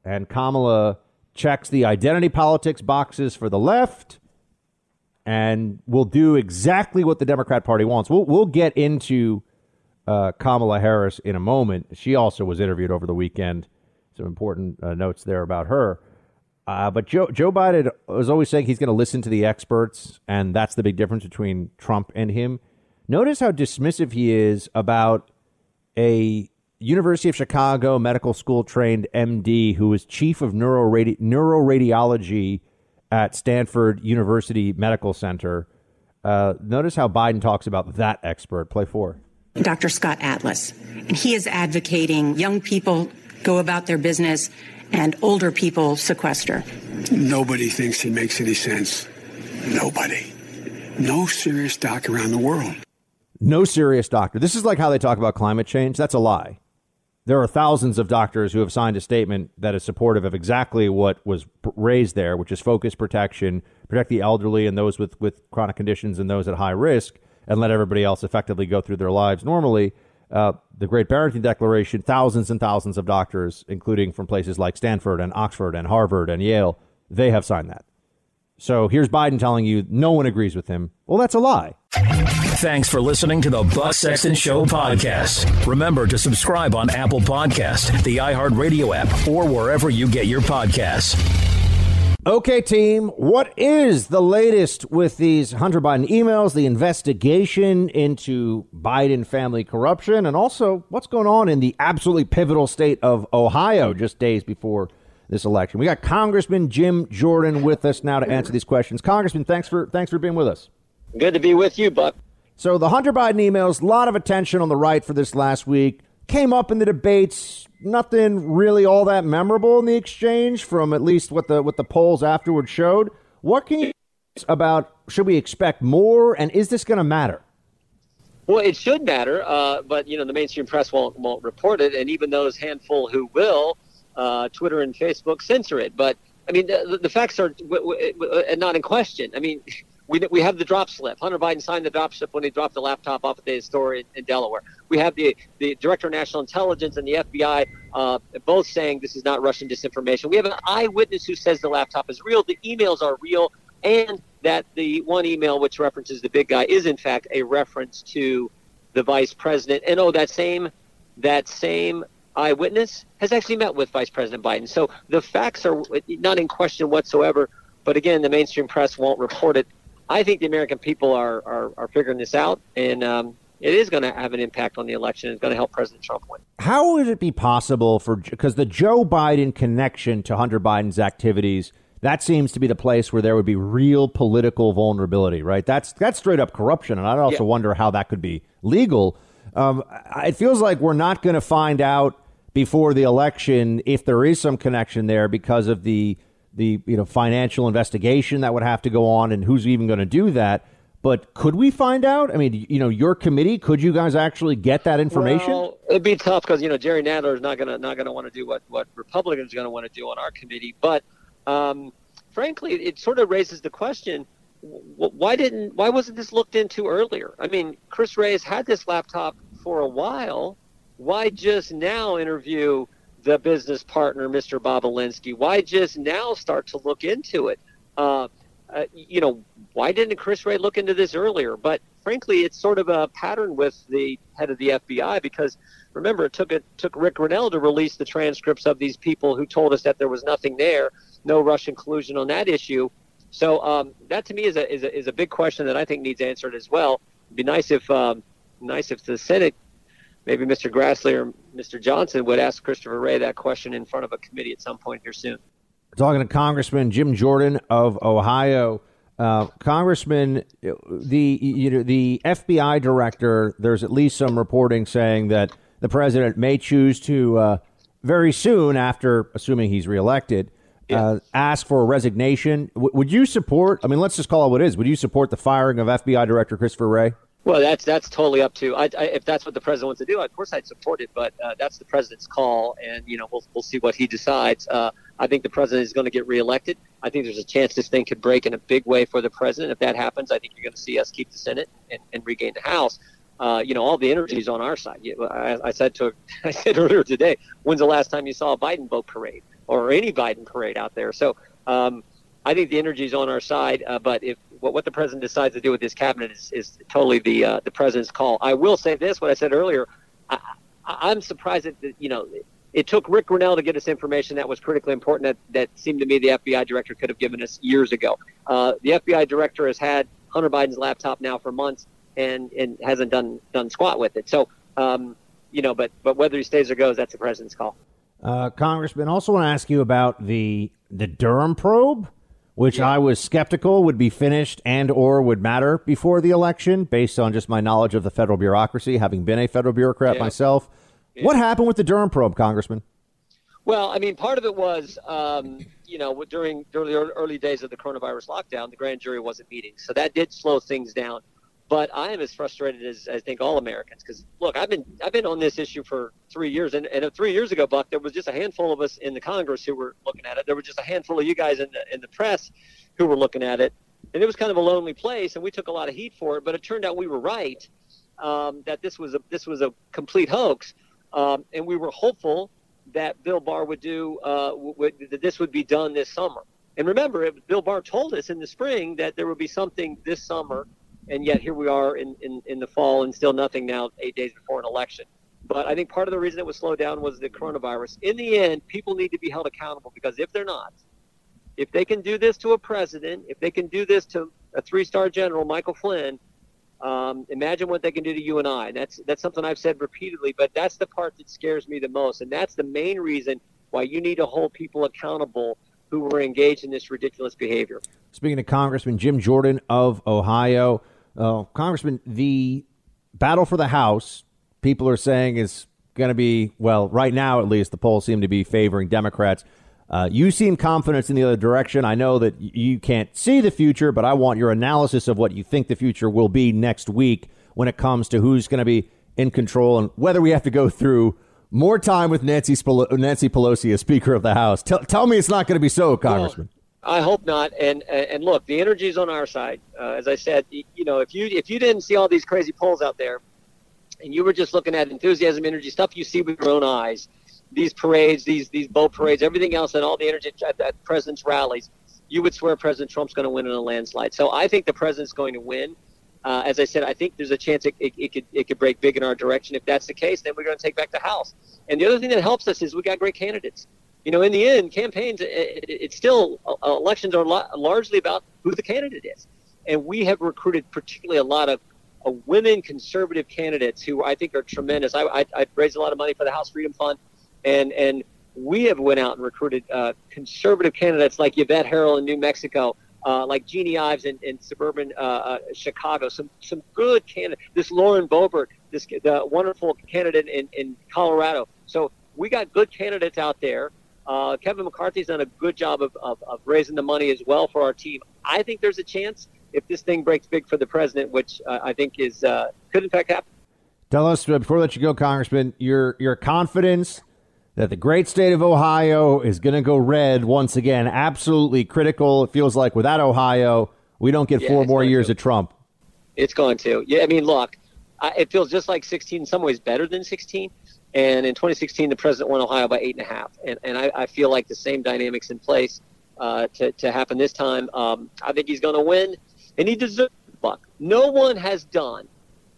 And Kamala checks the identity politics boxes for the left and will do exactly what the Democrat Party wants. We'll, we'll get into uh, Kamala Harris in a moment. She also was interviewed over the weekend. Some important uh, notes there about her. Uh, but Joe, Joe Biden was always saying he's going to listen to the experts, and that's the big difference between Trump and him. Notice how dismissive he is about a University of Chicago medical school trained MD who was chief of neuroradi- neuroradiology at Stanford University Medical Center. Uh, notice how Biden talks about that expert. Play four. Dr. Scott Atlas. And he is advocating young people go about their business and older people sequester. Nobody thinks he makes any sense. Nobody. No serious doc around the world. No serious doctor. This is like how they talk about climate change. That's a lie. There are thousands of doctors who have signed a statement that is supportive of exactly what was raised there, which is focus protection, protect the elderly and those with, with chronic conditions and those at high risk, and let everybody else effectively go through their lives normally. Uh, the Great Barrington Declaration, thousands and thousands of doctors, including from places like Stanford and Oxford and Harvard and Yale, they have signed that. So here's Biden telling you no one agrees with him. Well, that's a lie. Thanks for listening to the Buck Sexton Show podcast. Remember to subscribe on Apple Podcast, the iHeartRadio app, or wherever you get your podcasts. Okay, team, what is the latest with these Hunter Biden emails, the investigation into Biden family corruption, and also what's going on in the absolutely pivotal state of Ohio just days before this election? We got Congressman Jim Jordan with us now to answer these questions. Congressman, thanks for thanks for being with us. Good to be with you, Buck. So the Hunter Biden emails, a lot of attention on the right for this last week. came up in the debates. Nothing really all that memorable in the exchange, from at least what the what the polls afterward showed. What can you about? Should we expect more? And is this going to matter? Well, it should matter, uh, but you know the mainstream press won't won't report it, and even those handful who will, uh, Twitter and Facebook censor it. But I mean, the, the facts are w- w- w- not in question. I mean, we, we have the drop slip. Hunter Biden signed the drop slip when he dropped the laptop off at the store in, in Delaware. We have the, the Director of National Intelligence and the FBI uh, both saying this is not Russian disinformation. We have an eyewitness who says the laptop is real, the emails are real, and that the one email which references the big guy is in fact a reference to the vice president. And oh, that same that same eyewitness has actually met with Vice President Biden. So the facts are not in question whatsoever. But again, the mainstream press won't report it. I think the American people are are, are figuring this out, and um, it is going to have an impact on the election. It's going to help President Trump win. How would it be possible for because the Joe Biden connection to Hunter Biden's activities? That seems to be the place where there would be real political vulnerability, right? That's that's straight up corruption, and I also yeah. wonder how that could be legal. Um, it feels like we're not going to find out before the election if there is some connection there because of the the you know financial investigation that would have to go on and who's even going to do that. But could we find out? I mean, you know, your committee, could you guys actually get that information? Well, it'd be tough because you know Jerry Nadler is not gonna not gonna want to do what what Republicans are gonna want to do on our committee. But um, frankly, it sort of raises the question: why didn't why wasn't this looked into earlier? I mean, Chris Wray has had this laptop for a while why just now interview the business partner, Mr. Bobulinski? Why just now start to look into it? Uh, uh, you know, why didn't Chris Wray look into this earlier? But frankly, it's sort of a pattern with the head of the FBI because remember, it took it took Rick Grenell to release the transcripts of these people who told us that there was nothing there, no Russian collusion on that issue. So um, that to me is a, is a is a big question that I think needs answered as well. It'd be nice if um, nice if the Senate maybe Mr. Grassley or Mr. Johnson would ask Christopher Wray that question in front of a committee at some point here soon. Talking to Congressman Jim Jordan of Ohio. Uh, Congressman, the you know the FBI director. There's at least some reporting saying that the president may choose to uh, very soon after, assuming he's reelected, yeah. uh, ask for a resignation. W- would you support? I mean, let's just call it what it is. Would you support the firing of FBI Director Christopher Wray? Well, that's that's totally up to. I, I, if that's what the president wants to do, of course I'd support it. But uh, that's the president's call, and you know we'll we'll see what he decides. Uh, I think the president is going to get reelected. I think there's a chance this thing could break in a big way for the president. If that happens, I think you're going to see us keep the Senate and, and regain the House. Uh, you know, all the energy is on our side. I, I said to <laughs> I said earlier today, when's the last time you saw a Biden boat parade or any Biden parade out there? So. Um, I think the energy is on our side, uh, but if what, what the president decides to do with his cabinet is, is totally the uh, the president's call. I will say this: what I said earlier, I, I'm surprised that you know it took Rick Grenell to get us information that was critically important that, that seemed to me the FBI director could have given us years ago. Uh, the FBI director has had Hunter Biden's laptop now for months and, and hasn't done done squat with it. So, um, you know, but but whether he stays or goes, that's the president's call. Uh, Congressman, also want to ask you about the the Durham probe which yeah. I was skeptical would be finished and or would matter before the election based on just my knowledge of the federal bureaucracy, having been a federal bureaucrat yeah. myself. Yeah. What happened with the Durham probe, Congressman? Well, I mean, part of it was, um, you know, during, during the early days of the coronavirus lockdown, the grand jury wasn't meeting. So that did slow things down. But I am as frustrated as I think all Americans because look, I've been I've been on this issue for three years, and, and three years ago, Buck, there was just a handful of us in the Congress who were looking at it. There was just a handful of you guys in the in the press who were looking at it, and it was kind of a lonely place, and we took a lot of heat for it. But it turned out we were right um, that this was a this was a complete hoax, um, and we were hopeful that Bill Barr would do uh, that this would be done this summer. And remember, it, Bill Barr told us in the spring that there would be something this summer and yet here we are in, in, in the fall and still nothing now, eight days before an election. But I think part of the reason it was slowed down was the coronavirus. In the end, people need to be held accountable because if they're not, if they can do this to a president, if they can do this to a three-star general, Michael Flynn, um, imagine what they can do to you and I. That's that's something I've said repeatedly, but that's the part that scares me the most, and that's the main reason why you need to hold people accountable who were engaged in this ridiculous behavior. Speaking to Congressman Jim Jordan of Ohio, uh, Congressman, the battle for the House, people are saying is going to be, well, right now at least, the polls seem to be favoring Democrats. Uh, you seem confident in the other direction. I know that you can't see the future, but I want your analysis of what you think the future will be next week when it comes to who's going to be in control and whether we have to go through more time with Nancy, Nancy Pelosi as Speaker of the House. Tell, tell me it's not going to be so, Congressman. Well, I hope not. And and look, the energy is on our side. Uh, as I said, you know, if you if you didn't see all these crazy polls out there, and you were just looking at enthusiasm, energy stuff you see with your own eyes, these parades, these these boat parades, everything else, and all the energy at, at president's rallies, you would swear President Trump's going to win in a landslide. So I think the president's going to win. Uh, as I said, I think there's a chance it, it, it, could it could break big in our direction. If that's the case, then we're going to take back the House. And the other thing that helps us is we got great candidates you know, in the end, campaigns, it, it's still, uh, elections are largely about who the candidate is. And we have recruited particularly a lot of uh, women conservative candidates who I think are tremendous. I, I, I, raised a lot of money for the House Freedom Fund, and, and we have went out and recruited uh, conservative candidates like Yvette Herrell in New Mexico, uh, like Jeanne Ives in, in suburban uh, uh, Chicago, some some good candidates. This Lauren Boebert, this the wonderful candidate in, in Colorado. So we got good candidates out there uh, Kevin McCarthy's done a good job of, of, of, raising the money as well for our team. I think there's a chance if this thing breaks big for the president, which uh, I think is uh, could in fact happen. Tell us uh, before I let you go, Congressman, your your confidence that the great state of Ohio is going to go red once again. Absolutely critical. It feels like without Ohio, we don't get yeah, four more years to. of Trump. It's going to. Yeah, I mean, look, I, it feels just like 16. In some ways, better than 16 and in 2016, the president won Ohio by eight and a half. And, and I, I feel like the same dynamics in place uh, to, to happen this time. Um, I think he's going to win, and he deserves the buck. No one has done,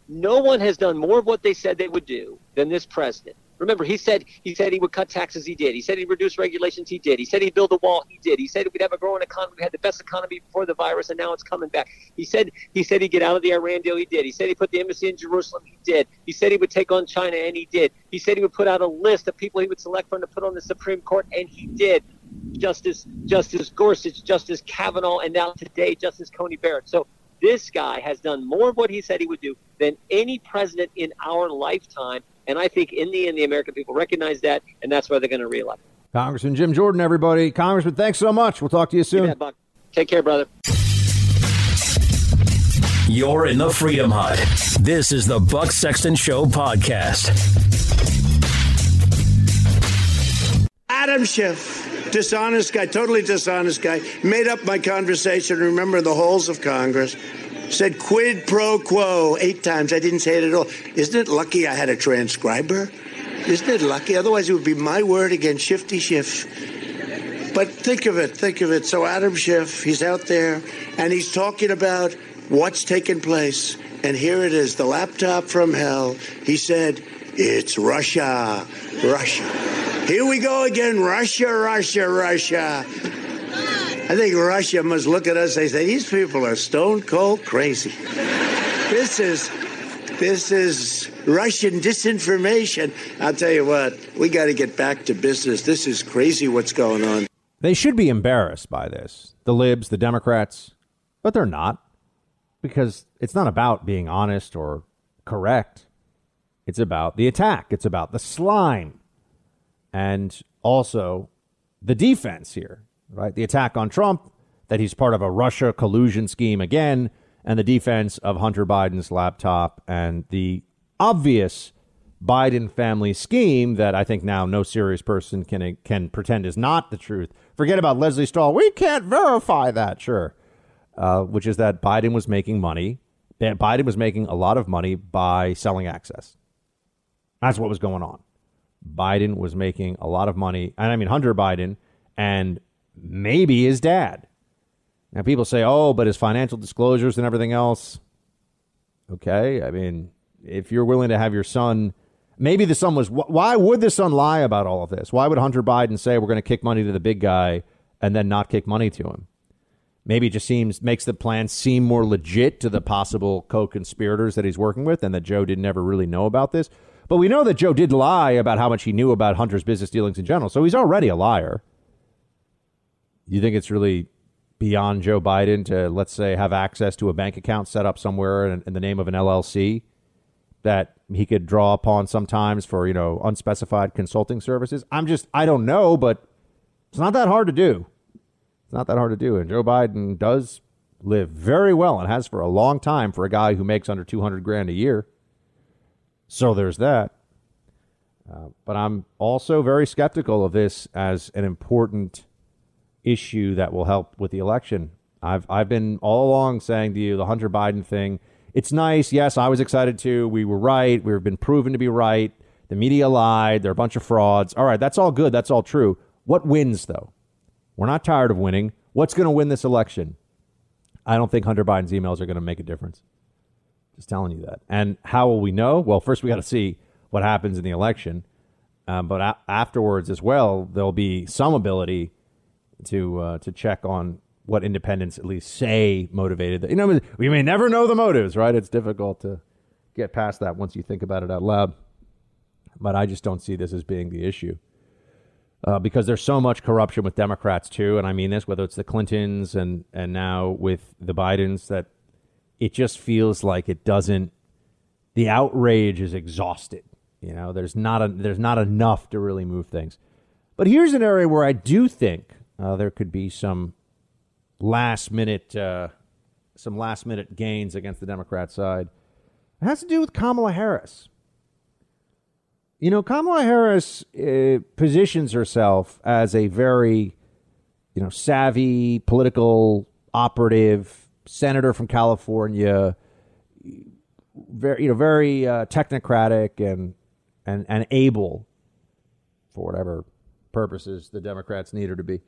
no one has done more of what they said they would do than this president. Remember, he said he said he would cut taxes. He did. He said he'd reduce regulations. He did. He said he'd build a wall. He did. He said we'd have a growing economy. We had the best economy before the virus, and now it's coming back. He said he said he'd get out of the Iran deal. He did. He said he put the embassy in Jerusalem. He did. He said he would take on China, and he did. He said he would put out a list of people he would select from to put on the Supreme Court, and he did. Justice Justice Gorsuch, Justice Kavanaugh, and now today Justice Coney Barrett. So this guy has done more of what he said he would do than any president in our lifetime. And I think in the end, the American people recognize that, and that's why they're going to reelect. Congressman Jim Jordan, everybody. Congressman, thanks so much. We'll talk to you soon. Buck. Take care, brother. You're in the Freedom Hut. This is the Buck Sexton Show podcast. Adam Schiff, dishonest guy, totally dishonest guy, made up my conversation. Remember the halls of Congress said quid pro quo eight times. I didn't say it at all. Isn't it lucky I had a transcriber? Isn't it lucky? Otherwise, it would be my word against Shifty Schiff. But think of it, think of it. So Adam Schiff, he's out there and he's talking about what's taken place. And here it is, the laptop from hell. He said, it's Russia, Russia. Here we go again, Russia, Russia, Russia. I think Russia must look at us and say, these people are stone cold crazy. this is this is Russian disinformation. I'll tell you what, we got to get back to business. This is crazy what's going on. They should be embarrassed by this. The libs, the Democrats, but they're not because it's not about being honest or correct. It's about the attack. It's about the slime. And also the defense here right? The attack on Trump, that he's part of a Russia collusion scheme again, and the defense of Hunter Biden's laptop and the obvious Biden family scheme that I think now no serious person can can pretend is not the truth. Forget about Lesley Stahl. We can't verify that, sure. Uh, which is that Biden was making money. Biden was making a lot of money by selling access. That's what was going on. Biden was making a lot of money, and I mean Hunter Biden and maybe his dad. Now, people say, oh, but his financial disclosures and everything else. Okay. I mean, if you're willing to have your son, maybe the son was, why would the son lie about all of this? Why would Hunter Biden say we're going to kick money to the big guy and then not kick money to him? Maybe it just seems, makes the plan seem more legit to the possible co conspirators that he's working with and that Joe didn't ever really know about this. But we know that Joe did lie about how much he knew about Hunter's business dealings in general. So he's already a liar you think it's really beyond Joe Biden to, let's say, have access to a bank account set up somewhere in, in the name of an LLC that he could draw upon sometimes for, you know, unspecified consulting services? I'm just, I don't know, but it's not that hard to do. It's not that hard to do. And Joe Biden does live very well and has for a long time for a guy who makes under 200 grand a year. So there's that. Uh, but I'm also very skeptical of this as an important issue that will help with the election. I've I've been all along saying to you the Hunter Biden thing. It's nice. Yes, I was excited too. We were right. We've been proven to be right. The media lied. They're a bunch of frauds. All right, that's all good. That's all true. What wins though? We're not tired of winning. What's going to win this election? I don't think Hunter Biden's emails are going to make a difference. Just telling you that. And how will we know? Well, first we got to see what happens in the election. Um, but a- afterwards as well, there'll be some ability to uh, to check on what independents at least say motivated. The, you know, we may never know the motives, right? It's difficult to get past that once you think about it out loud. But I just don't see this as being the issue. Uh, because there's so much corruption with Democrats too, and I mean this, whether it's the Clintons and and now with the Bidens, that it just feels like it doesn't. The outrage is exhausted. You know, there's not a, there's not enough to really move things. But here's an area where I do think uh, there could be some last minute uh, some last minute gains against the Democrat side. It has to do with Kamala Harris. You know, Kamala Harris uh, positions herself as a very, you know, savvy political operative senator from California, very, you know, very uh, technocratic and and and able for whatever purposes the Democrats need her to be.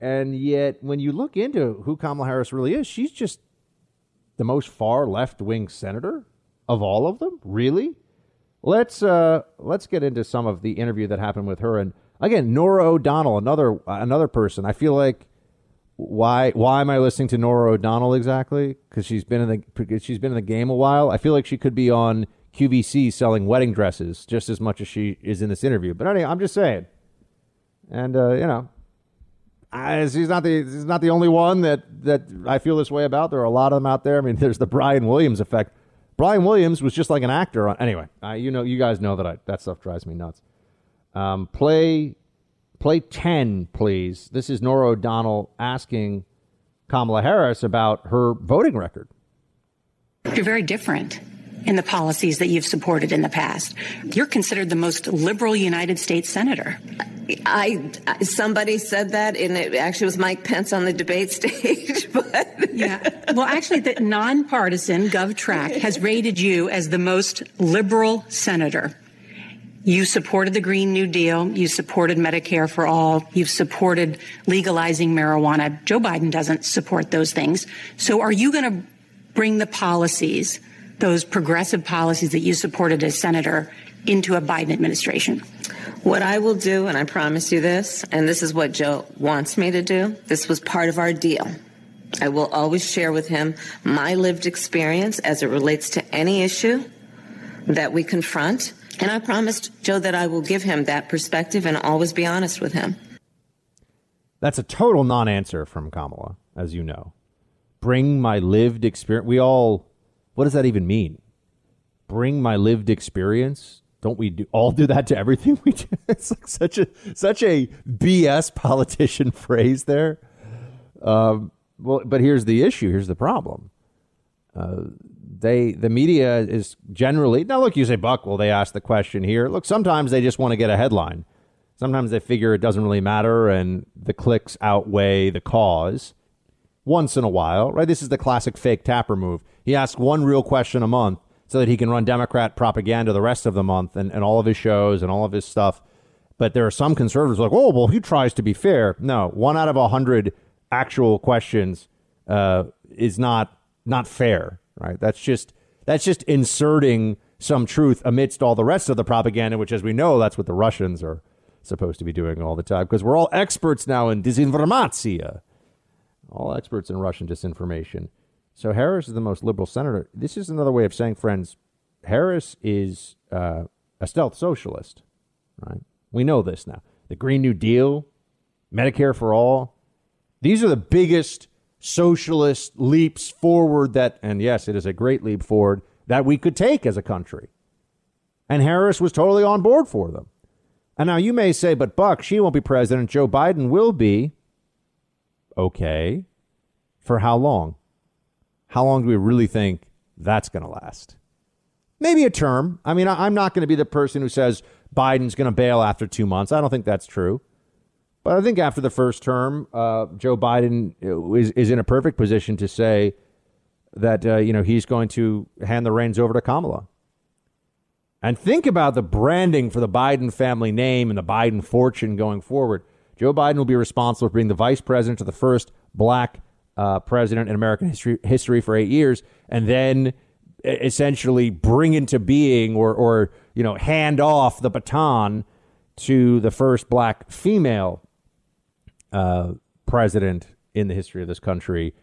And yet, when you look into who Kamala Harris really is, she's just the most far left wing senator of all of them. Really? Let's uh, let's get into some of the interview that happened with her and again Norah O'Donnell, another another person. I feel like why why am I listening to Norah O'Donnell exactly? Because she's been in the she's been in the game a while. I feel like she could be on QVC selling wedding dresses just as much as she is in this interview. But anyway, I'm just saying. And uh, you know, I, not the she's not the only one that that I feel this way about. There are a lot of them out there. I mean, <laughs> there's the Brian Williams effect. Brian Williams was just like an actor. On, anyway, uh, you know, you guys know that I, that stuff drives me nuts. Um, play play ten, please. This is Norah O'Donnell asking Kamala Harris about her voting record. You're very different in the policies that you've supported in the past. You're considered the most liberal United States senator. I somebody said that, and it actually was Mike Pence on the debate <laughs> stage. But yeah, well, actually, the nonpartisan GovTrack has rated you as the most liberal senator. You supported the Green New Deal. You supported Medicare for all. You've supported legalizing marijuana. Joe Biden doesn't support those things. So, are you going to bring the policies, those progressive policies that you supported as senator, into a Biden administration? What I will do, and I promise you this, and this is what Joe wants me to do, this was part of our deal. I will always share with him my lived experience as it relates to any issue that we confront. And I promised Joe that I will give him that perspective and always be honest with him. That's a total non answer from Kamala, as you know. Bring my lived experience. We all, what does that even mean? Bring my lived experience don't we do, all do that to everything <laughs> we do? It's like such a such a BS politician <laughs> phrase there. Um, well, but here's the issue. Here's the problem. Uh, they the media is generally now. Look, you say Buck. Well, they ask the question here. Look, sometimes they just want to get a headline. Sometimes they figure it doesn't really matter, and the clicks outweigh the cause. Once in a while, right? This is the classic fake Tapper move. He asks one real question a month so that he can run Democrat propaganda the rest of the month and, and all of his shows and all of his stuff. But there are some conservatives like, oh, well, he tries to be fair. No, one out of a hundred actual questions uh, is not not fair, right? That's just that's just inserting some truth amidst all the rest of the propaganda, which, as we know, that's what the Russians are supposed to be doing all the time because we're all experts now in disinformatia, all experts in Russian disinformation. So Harris is the most liberal senator. This is another way of saying, friends, Harris is uh, a stealth socialist, right? We know this now. The Green New Deal, Medicare for all, these are the biggest socialist leaps forward that, and yes, it is a great leap forward that we could take as a country. And Harris was totally on board for them. And now you may say, but Buck, she won't be president. Joe Biden will be. Okay. For how long? How long do we really think that's going to last? Maybe a term. I mean, I'm not going to be the person who says Biden's going to bail after two months. I don't think that's true. But I think after the first term, uh, Joe Biden is, is in a perfect position to say that uh, you know he's going to hand the reins over to Kamala. And think about the branding for the Biden family name and the Biden fortune going forward. Joe Biden will be responsible for being the vice president of the first black uh, president in American history, history for eight years, and then essentially bring into being or, or you know hand off the baton to the first black female uh, president in the history of this country.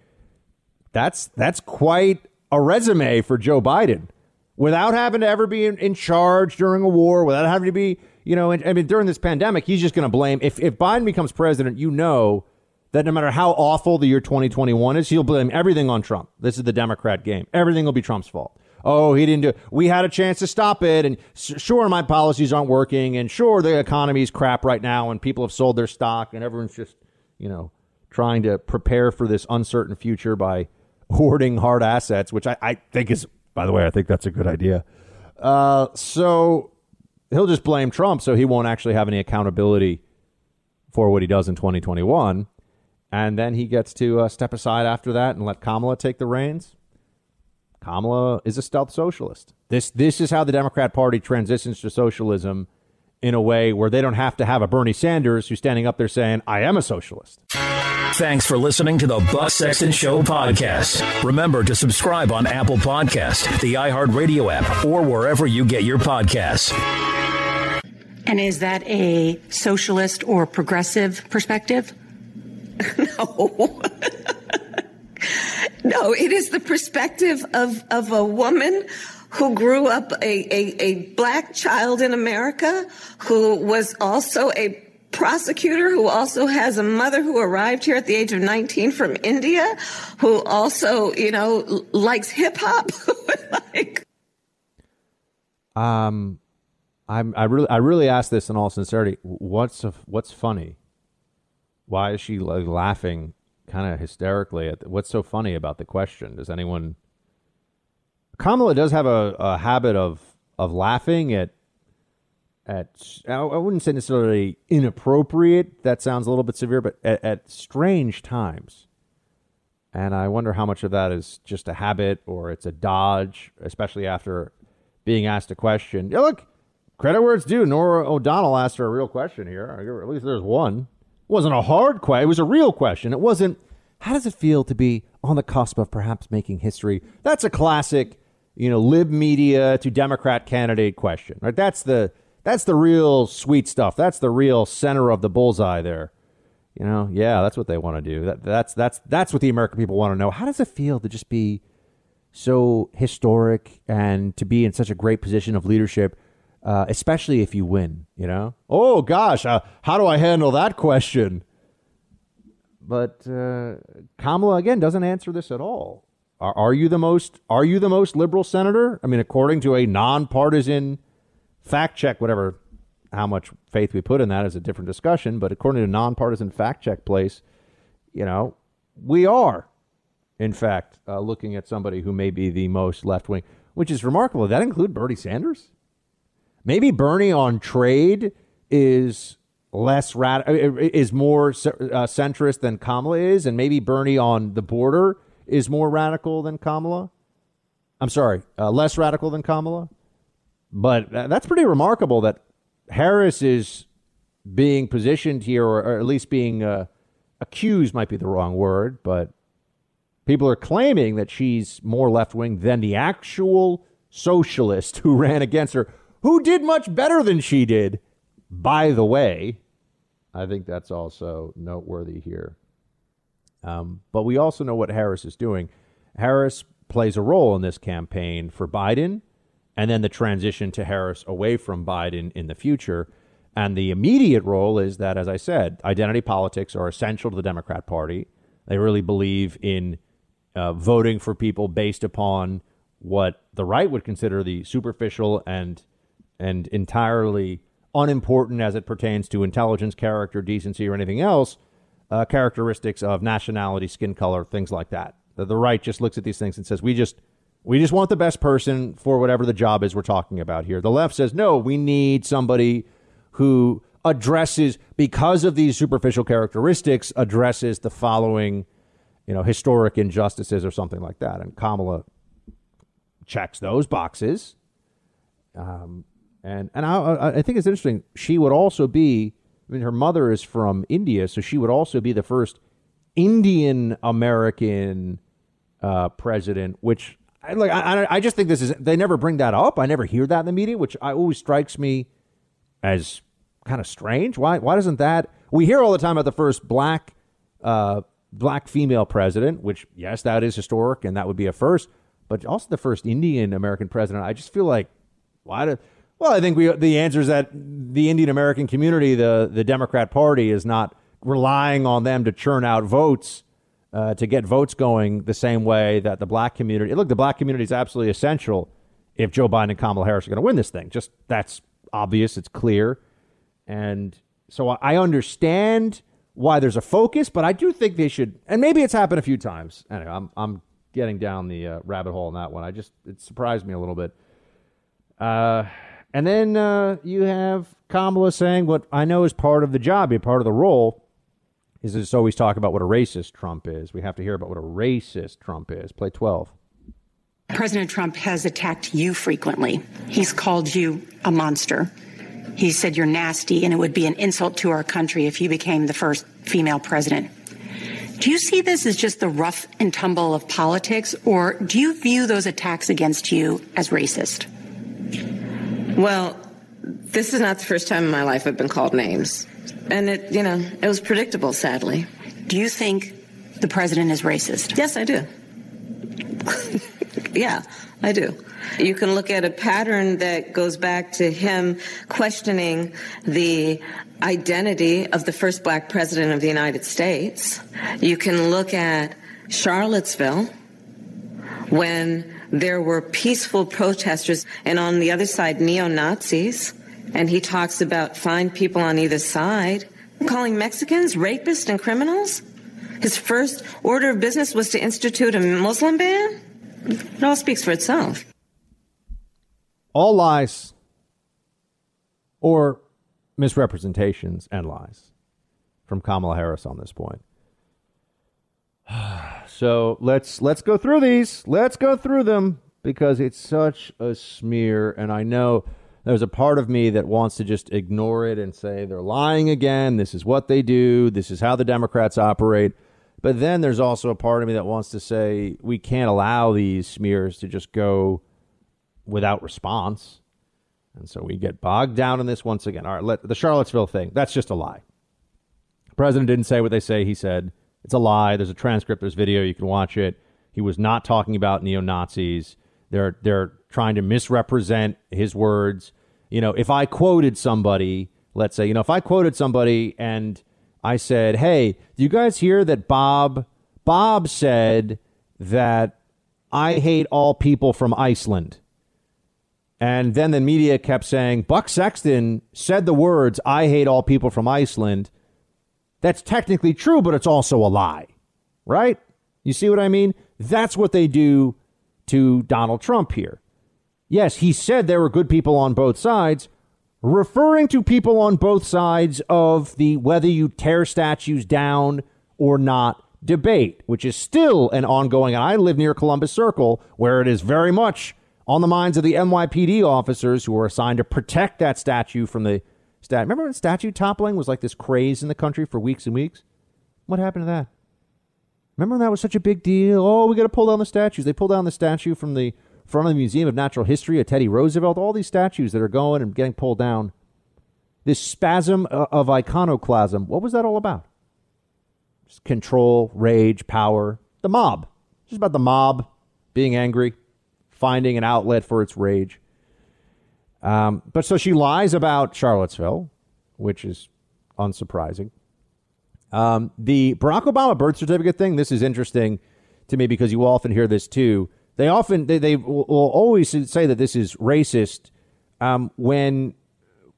That's that's quite a resume for Joe Biden without having to ever be in, in charge during a war, without having to be, you know, I mean, during this pandemic, he's just going to blame. If, if Biden becomes president, you know that no matter how awful the year 2021 is, he'll blame everything on Trump. This is the Democrat game. Everything will be Trump's fault. Oh, he didn't do it. We had a chance to stop it. And sure, my policies aren't working. And sure, the economy's crap right now and people have sold their stock and everyone's just, you know, trying to prepare for this uncertain future by <laughs> hoarding hard assets, which I, I think is, by the way, I think that's a good idea. Uh, so he'll just blame Trump so he won't actually have any accountability for what he does in 2021 and then he gets to uh, step aside after that and let Kamala take the reins. Kamala is a stealth socialist. This this is how the Democrat Party transitions to socialism in a way where they don't have to have a Bernie Sanders who's standing up there saying, "I am a socialist." Thanks for listening to the Buck Sexton Show podcast. Remember to subscribe on Apple Podcast, the iHeartRadio app, or wherever you get your podcasts. And is that a socialist or progressive perspective? <laughs> no. <laughs> no, it is the perspective of, of a woman who grew up a, a, a black child in America, who was also a prosecutor who also has a mother who arrived here at the age of 19 from India, who also, you know, likes hip hop. <laughs> like, um, I'm, I really, I really ask this in all sincerity. What's, a, what's funny? why is she like laughing kind of hysterically at the, what's so funny about the question? Does anyone? Kamala does have a, a habit of of laughing at at I wouldn't say necessarily inappropriate. That sounds a little bit severe, but at, at strange times. And I wonder how much of that is just a habit or it's a dodge, especially after being asked a question. Yeah, look, credit where it's due. Norah O'Donnell asked her a real question here. At least there's one It wasn't a hard question. It was a real question. It wasn't, how does it feel to be on the cusp of perhaps making history? That's a classic, you know, lib media to Democrat candidate question, right? That's the, that's the real sweet stuff. That's the real center of the bullseye there. You know, yeah, that's what they want to do. That, that's, that's, that's what the American people want to know. How does it feel to just be so historic and to be in such a great position of leadership uh, especially if you win. You know, oh gosh, uh, how do I handle that question? But uh, Kamala again doesn't answer this at all. Are, are you the most? Are you the most liberal senator? I mean, according to a nonpartisan fact check, whatever, how much faith we put in that is a different discussion. But according to a nonpartisan fact check place, you know, we are, in fact, uh, looking at somebody who may be the most left wing, which is remarkable. Does that include Bernie Sanders? Maybe Bernie on trade is less rad- uh, is more uh, centrist than Kamala is, and maybe Bernie on the border is more radical than Kamala. I'm sorry, uh, less radical than Kamala. But that's pretty remarkable that Harris is being positioned here, or, or at least being uh, accused, might be the wrong word, but people are claiming that she's more left wing than the actual socialist who <laughs> ran against her who did much better than she did, by the way. I think that's also noteworthy here. Um, but we also know what Harris is doing. Harris plays a role in this campaign for Biden and then the transition to Harris away from Biden in the future. And the immediate role is that, as I said, identity politics are essential to the Democrat Party. They really believe in uh, voting for people based upon what the right would consider the superficial and and entirely unimportant as it pertains to intelligence, character, decency, or anything else, uh, characteristics of nationality, skin color, things like that. The, the right just looks at these things and says, we just we just want the best person for whatever the job is we're talking about here. The left says, no, we need somebody who addresses, because of these superficial characteristics, addresses the following, you know, historic injustices or something like that. And Kamala checks those boxes. Um, and and I, I think it's interesting. She would also be, I mean, her mother is from India, so she would also be the first Indian American uh, president, which I like. I, I just think this is. They never bring that up. I never hear that in the media, which I always strikes me as kind of strange. Why? Why doesn't that? We hear all the time about the first black, uh, black female president, which yes, that is historic, and that would be a first. But also the first Indian American president. I just feel like why do? Well, I think we the answer is that the Indian American community, the the Democrat Party, is not relying on them to churn out votes uh, to get votes going the same way that the black community. Look, the black community is absolutely essential if Joe Biden and Kamala Harris are going to win this thing. Just that's obvious, it's clear, and so I understand why there's a focus, but I do think they should. And maybe it's happened a few times. Anyway, I'm I'm getting down the uh, rabbit hole on that one. I just it surprised me a little bit. Uh, and then uh, you have Kamala saying what I know is part of the job, part of the role is just always talk about what a racist Trump is. We have to hear about what a racist Trump is. Play 12. President Trump has attacked you frequently. He's called you a monster. He said you're nasty and it would be an insult to our country if you became the first female president. Do you see this as just the rough and tumble of politics, or do you view those attacks against you as racist? Well, this is not the first time in my life I've been called names. And it, you know, it was predictable, sadly. Do you think the president is racist? Yes, I do. <laughs> yeah, I do. You can look at a pattern that goes back to him questioning the identity of the first black president of the United States. You can look at Charlottesville when there were peaceful protesters and on the other side neo Nazis and he talks about fine people on either side, calling Mexicans rapists and criminals. His first order of business was to institute a Muslim ban. It all speaks for itself. All lies or misrepresentations and lies from Kamala Harris on this point. <sighs> <sighs> So let's let's go through these. Let's go through them because it's such a smear and I know there's a part of me that wants to just ignore it and say they're lying again. This is what they do. This is how the Democrats operate. But then there's also a part of me that wants to say we can't allow these smears to just go without response. And so we get bogged down in this once again. All right, let, the Charlottesville thing, that's just a lie. The president didn't say what they say he said. It's a lie. There's a transcript, there's video, you can watch it. He was not talking about neo Nazis. They're they're trying to misrepresent his words. You know, if I quoted somebody, let's say, you know, if I quoted somebody and I said, "Hey, do you guys hear that Bob Bob said that I hate all people from Iceland?" And then the media kept saying, Buck Sexton said the words, I hate all people from Iceland. That's technically true, but it's also a lie, right? You see what I mean? That's what they do to Donald Trump here. Yes, he said there were good people on both sides, referring to people on both sides of the whether you tear statues down or not debate, which is still an ongoing. And I live near Columbus Circle, where it is very much on the minds of the NYPD officers who are assigned to protect that statue from the stat. Remember when statue toppling was like this craze in the country for weeks and weeks? What happened to that? Remember when that was such a big deal? Oh, we got to pull down the statues. They pulled down the statue from the front of the Museum of Natural History of Teddy Roosevelt. All these statues that are going and getting pulled down. This spasm of iconoclasm. What was that all about? Just control, rage, power. The mob. Just about the mob being angry, finding an outlet for its rage. Um, but so she lies about Charlottesville, which is unsurprising. Um, the Barack Obama birth certificate thing, this is interesting to me because you often hear this too. They often, they, they will always say that this is racist um, when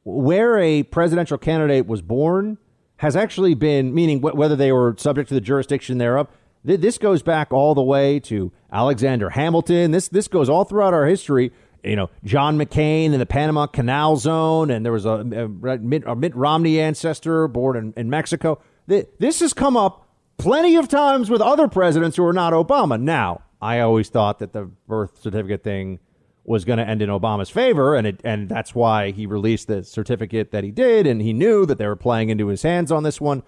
where a presidential candidate was born has actually been, meaning wh- whether they were subject to the jurisdiction thereof. Th- this goes back all the way to Alexander Hamilton. This this goes all throughout our history. You know, John McCain in the Panama Canal Zone, and there was a, a, Mitt, a Mitt, Romney ancestor born in, in Mexico. This has come up plenty of times with other presidents who are not Obama. Now, I always thought that the birth certificate thing was going to end in Obama's favor, and it and that's why he released the certificate that he did, and he knew that they were playing into his hands on this one.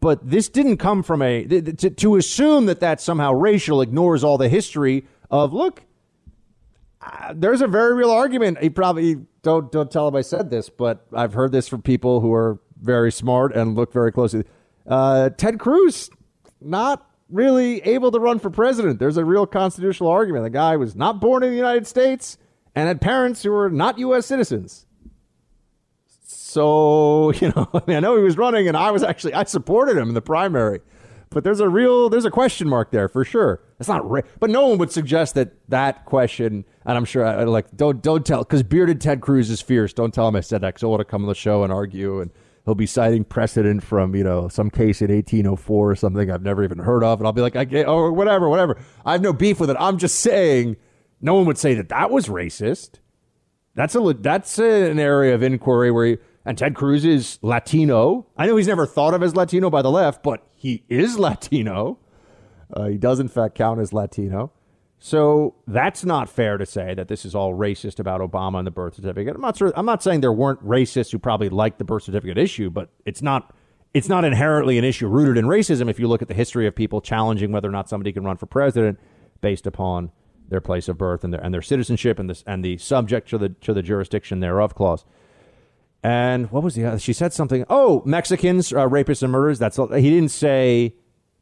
But this didn't come from a to, to assume that that somehow racial ignores all the history of look. Uh, there's a very real argument. He probably don't don't tell him I said this, but I've heard this from people who are very smart and look very closely. Uh, Ted Cruz not really able to run for president. There's a real constitutional argument. The guy was not born in the United States and had parents who were not U.S. citizens. So, <laughs> you know, I mean, I know he was running and I was actually, I supported him in the primary. But there's a real, there's a question mark there for sure. It's not, ra- but no one would suggest that that question, and I'm sure, I, like, don't, don't tell, because bearded Ted Cruz is fierce. Don't tell him I said that, because he'll want to come on the show and argue and he'll be citing precedent from you know some case in 1804 or something I've never even heard of, and I'll be like, I get, or whatever, whatever. I have no beef with it. I'm just saying, no one would say that that was racist. That's a that's an area of inquiry where, he, and Ted Cruz is Latino. I know he's never thought of as Latino by the left, but he is Latino. Uh, he does in fact count as Latino. So that's not fair to say that this is all racist about Obama and the birth certificate. I'm not sure, I'm not saying there weren't racists who probably liked the birth certificate issue, but it's not it's not inherently an issue rooted in racism if you look at the history of people challenging whether or not somebody can run for president based upon their place of birth and their and their citizenship and this and the subject to the to the jurisdiction thereof clause. And what was the other? She said something. Oh, Mexicans, uh, rapists and murderers. That's he didn't say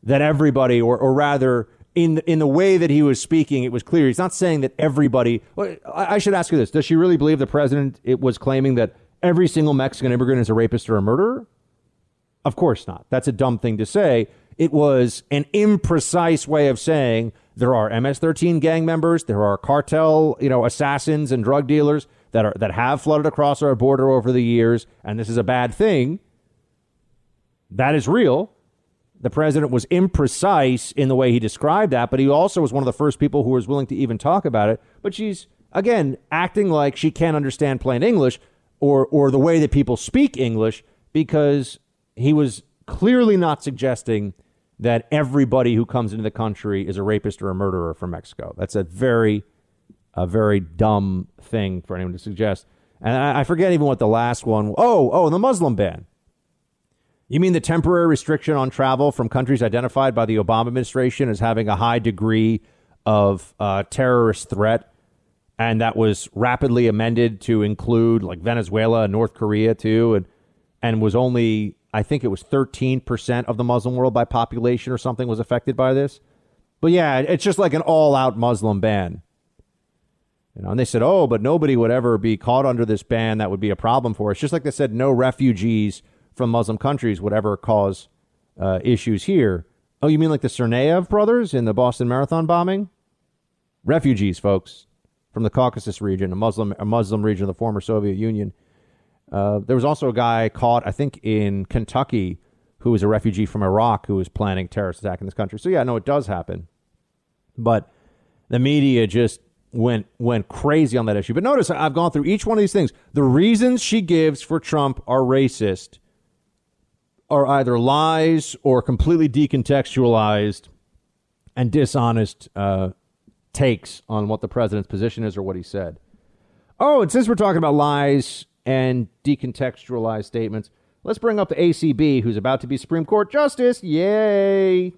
that everybody, or or rather in the, in the way that he was speaking, it was clear he's not saying that everybody. Well, I should ask you this: Does she really believe the president it was claiming that every single Mexican immigrant is a rapist or a murderer? Of course not. That's a dumb thing to say. It was an imprecise way of saying there are MS-13 gang members, there are cartel, you know, assassins and drug dealers that are that have flooded across our border over the years, and this is a bad thing. That is real. The president was imprecise in the way he described that, but he also was one of the first people who was willing to even talk about it. But she's, again, acting like she can't understand plain English or, or the way that people speak English because he was clearly not suggesting that everybody who comes into the country is a rapist or a murderer from Mexico. That's a very, a very dumb thing for anyone to suggest. And I, I forget even what the last one. Oh, oh, the Muslim ban. You mean the temporary restriction on travel from countries identified by the Obama administration as having a high degree of uh, terrorist threat? And that was rapidly amended to include like Venezuela and North Korea too, and and was only I think it was 13% of the Muslim world by population or something was affected by this. But yeah, it's just like an all-out Muslim ban. You know, and they said, "Oh, but nobody would ever be caught under this ban. That would be a problem for us." Just like they said, no refugees from Muslim countries would ever cause uh, issues here. Oh, you mean like the Tsarnaev brothers in the Boston Marathon bombing? Refugees, folks, from the Caucasus region, a Muslim, a Muslim region of the former Soviet Union. Uh, there was also a guy caught, I think, in Kentucky who was a refugee from Iraq who was planning terrorist attack in this country. So yeah, no, it does happen. But the media just went went crazy on that issue. But notice I've gone through each one of these things. The reasons she gives for Trump are racist are either lies or completely decontextualized and dishonest uh, takes on what the president's position is or what he said. Oh, and since we're talking about lies and decontextualized statements, let's bring up the ACB, who's about to be Supreme Court Justice. Yay!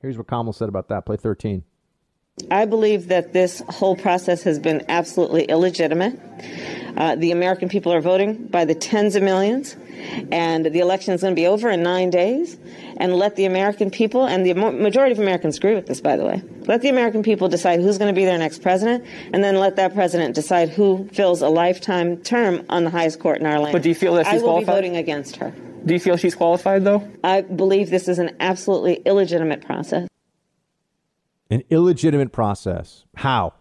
Here's what Kamala said about that. Play 13. I believe that this whole process has been absolutely illegitimate. Uh, the American people are voting by the tens of millions, and the election is going to be over in nine days. And let the American people, and the majority of Americans agree with this, by the way, let the American people decide who's going to be their next president, and then let that president decide who fills a lifetime term on the highest court in our land. But do you feel that she's I will qualified? be voting against her. Do you feel she's qualified, though? I believe this is an absolutely illegitimate process. An illegitimate process. How?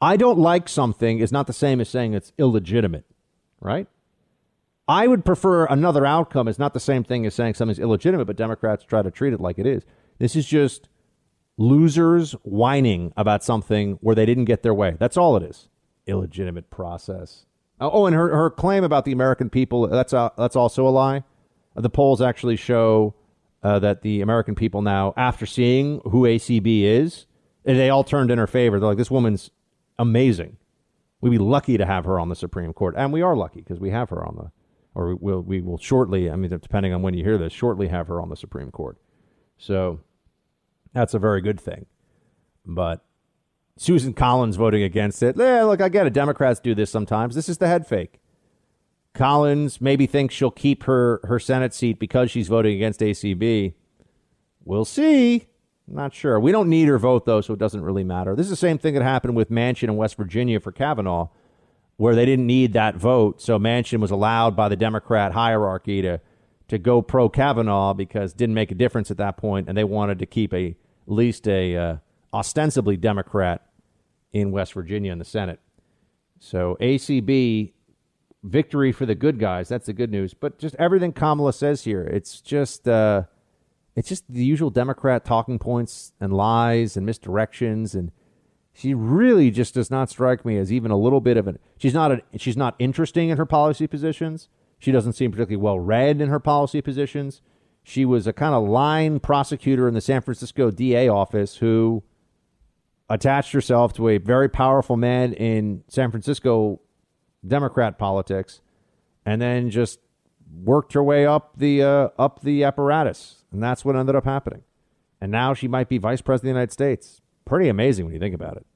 I don't like something is not the same as saying it's illegitimate, right? I would prefer another outcome is not the same thing as saying something's illegitimate, but Democrats try to treat it like it is. This is just losers whining about something where they didn't get their way. That's all it is. Illegitimate process. Oh, and her, her claim about the American people, that's, a, that's also a lie. The polls actually show uh, that the American people now, after seeing who ACB is, they all turned in her favor. They're like, this woman's amazing. We'd be lucky to have her on the Supreme Court. And we are lucky because we have her on the, or we will, we will shortly, I mean, depending on when you hear this, shortly have her on the Supreme Court. So that's a very good thing. But Susan Collins voting against it, eh, look, I get it. Democrats do this sometimes. This is the head fake. Collins maybe thinks she'll keep her, her Senate seat because she's voting against ACB. We'll see. Not sure. We don't need her vote, though, so it doesn't really matter. This is the same thing that happened with Manchin in West Virginia for Kavanaugh, where they didn't need that vote. So Manchin was allowed by the Democrat hierarchy to, to go pro Kavanaugh because it didn't make a difference at that point, and they wanted to keep a at least a uh, ostensibly Democrat in West Virginia in the Senate. So ACB victory for the good guys. That's the good news. But just everything Kamala says here, it's just uh, it's just the usual Democrat talking points and lies and misdirections, and she really just does not strike me as even a little bit of an. She's not a, she's not interesting in her policy positions. She doesn't seem particularly well read in her policy positions. She was a kind of line prosecutor in the San Francisco DA office who attached herself to a very powerful man in San Francisco Democrat politics, and then just worked her way up the uh, up the apparatus, and that's what ended up happening. And now she might be vice president of the United States. Pretty amazing when you think about it.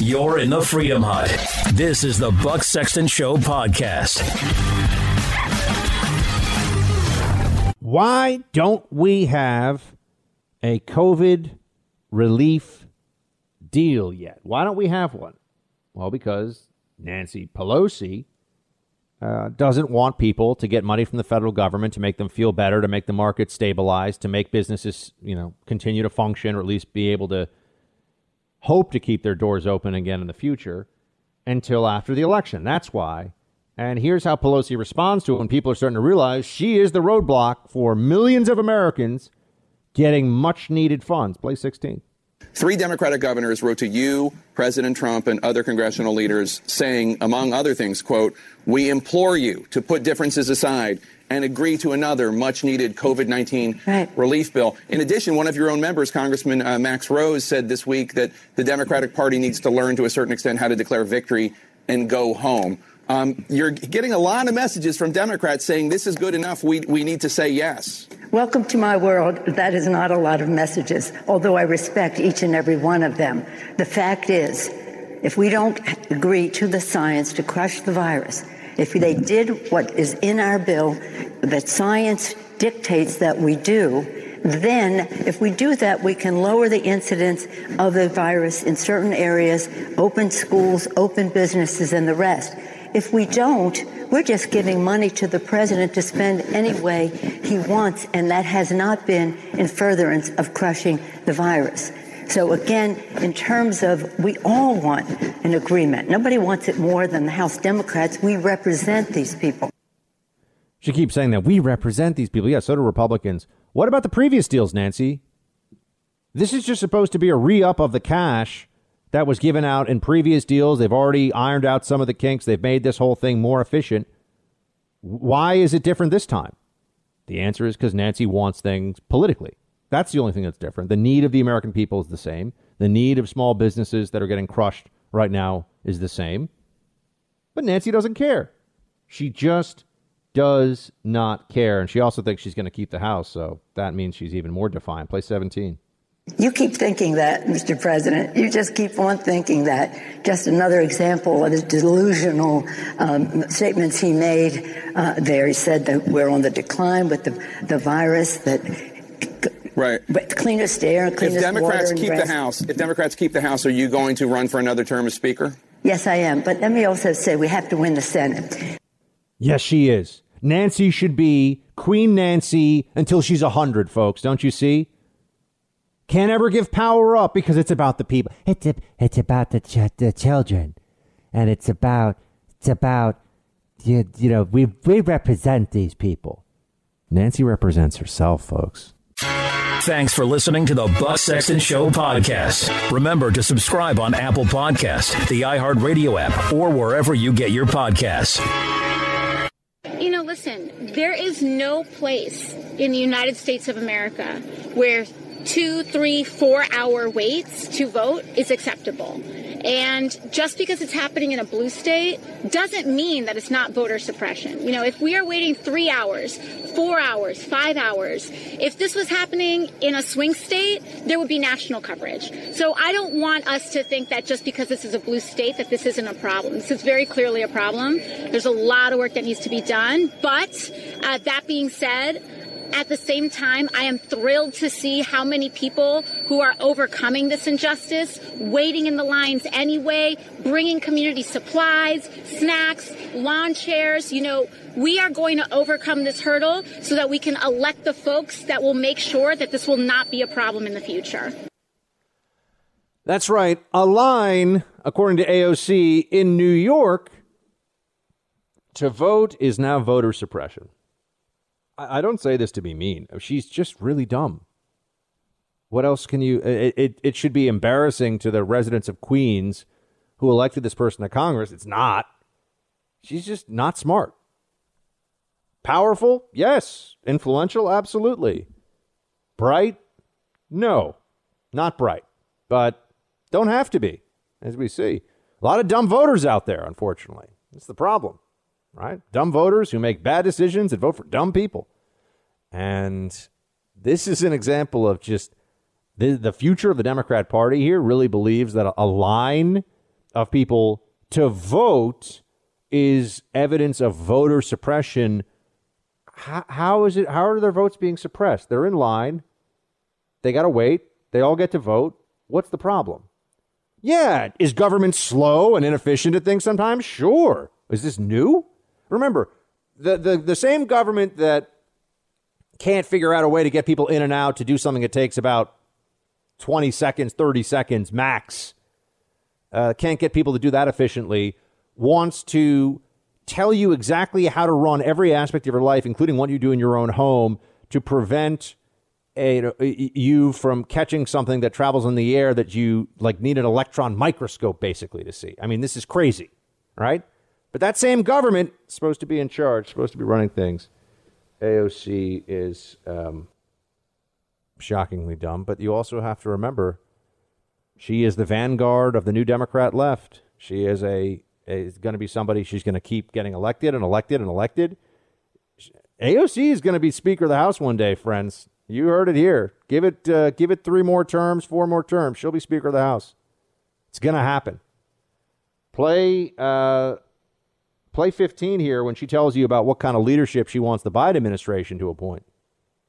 You're in the Freedom Hut. This is the Buck Sexton Show podcast. Why don't we have a COVID relief deal yet? Why don't we have one? Well, because Nancy Pelosi uh, doesn't want people to get money from the federal government to make them feel better, to make the market stabilize, to make businesses, you know, continue to function or at least be able to hope to keep their doors open again in the future until after the election. That's why. And here's how Pelosi responds to it when people are starting to realize she is the roadblock for millions of Americans getting much needed funds. Play 16. Three Democratic governors wrote to you, President Trump, and other congressional leaders saying, among other things, quote, we implore you to put differences aside and agree to another much needed COVID 19 right. relief bill. In addition, one of your own members, Congressman uh, Max Rose, said this week that the Democratic Party needs to learn to a certain extent how to declare victory and go home. Um, you're getting a lot of messages from Democrats saying this is good enough. We, we need to say yes. Welcome to my world. That is not a lot of messages, although I respect each and every one of them. The fact is, if we don't agree to the science to crush the virus, if they did what is in our bill that science dictates that we do, then if we do that, we can lower the incidence of the virus in certain areas, open schools, open businesses, and the rest. If we don't, we're just giving money to the president to spend any way he wants, and that has not been in furtherance of crushing the virus. So again, in terms of we all want an agreement. Nobody wants it more than the House Democrats. We represent these people. She keeps saying that we represent these people. Yeah, so do Republicans. What about the previous deals, Nancy? This is just supposed to be a re up of the cash that was given out in previous deals. They've already ironed out some of the kinks. They've made this whole thing more efficient. Why is it different this time? The answer is because Nancy wants things politically. That's the only thing that's different. The need of the American people is the same. The need of small businesses that are getting crushed right now is the same. But Nancy doesn't care. She just does not care. And she also thinks she's going to keep the House. So that means she's even more defiant. Play 17. You keep thinking that, Mr. President. You just keep on thinking that. Just another example of the delusional um, statements he made uh, there. He said that we're on the decline with the, the virus, that Right. But cleanest air, and cleanest If Democrats water keep the House, if Democrats keep the House, are you going to run for another term as Speaker? Yes, I am. But let me also say we have to win the Senate. Yes, she is. Nancy should be Queen Nancy until she's 100, folks. Don't you see? Can't ever give power up because it's about the people. It's a, it's about the ch- the children, and it's about it's about you, you know we we represent these people. Nancy represents herself, folks. Thanks for listening to the Buck Sexton Show podcast. Remember to subscribe on Apple Podcast, the iHeartRadio app, or wherever you get your podcasts. You know, listen, there is no place in the United States of America where two, three, four hour waits to vote is acceptable. And just because it's happening in a blue state doesn't mean that it's not voter suppression. You know, if we are waiting three hours, four hours, five hours, if this was happening in a swing state, there would be national coverage. So I don't want us to think that just because this is a blue state that this isn't a problem. This is very clearly a problem. There's a lot of work that needs to be done. But uh, that being said, at the same time, I am thrilled to see how many people who are overcoming this injustice, waiting in the lines anyway, bringing community supplies, snacks, lawn chairs. You know, we are going to overcome this hurdle so that we can elect the folks that will make sure that this will not be a problem in the future. That's right. A line, according to AOC, in New York to vote is now voter suppression. I, don't say this to be mean. She's just really dumb. What else can you? It, it, it should be embarrassing to the residents of Queens who elected this person to Congress. It's not. She's just not smart. Powerful? Yes. Influential? Absolutely. Bright? No. Not bright. But don't have to be, as we see. A lot of dumb voters out there, unfortunately. That's the problem, right? Dumb voters who make bad decisions and vote for dumb people. And this is an example of just the, the future of the Democrat Party here really believes that a line of people to vote is evidence of voter suppression. How, how is it? How are their votes being suppressed? They're in line. They got to wait. They all get to vote. What's the problem? Yeah, is government slow and inefficient at things sometimes? Sure. Is this new? Remember, the, the, the same government that can't figure out a way to get people in and out to do something that takes about 20 seconds, 30 seconds max, uh, can't get people to do that efficiently, wants to tell you exactly how to run every aspect of your life, including what you do in your own home, to prevent a, you from catching something that travels in the air that you like need an electron microscope basically to see. I mean, this is crazy, right? But that same government supposed to be in charge, supposed to be running things. AOC is um, shockingly dumb, but you also have to remember she is the vanguard of the new Democrat left. She is a is going to be somebody she's going to keep getting elected and elected and elected. AOC is going to be Speaker of the House one day, friends. You heard it here. Give it uh, give it three more terms, four more terms. She'll be Speaker of the House. It's going to happen. Play uh, play 15 here when she tells you about what kind of leadership she wants the Biden administration to appoint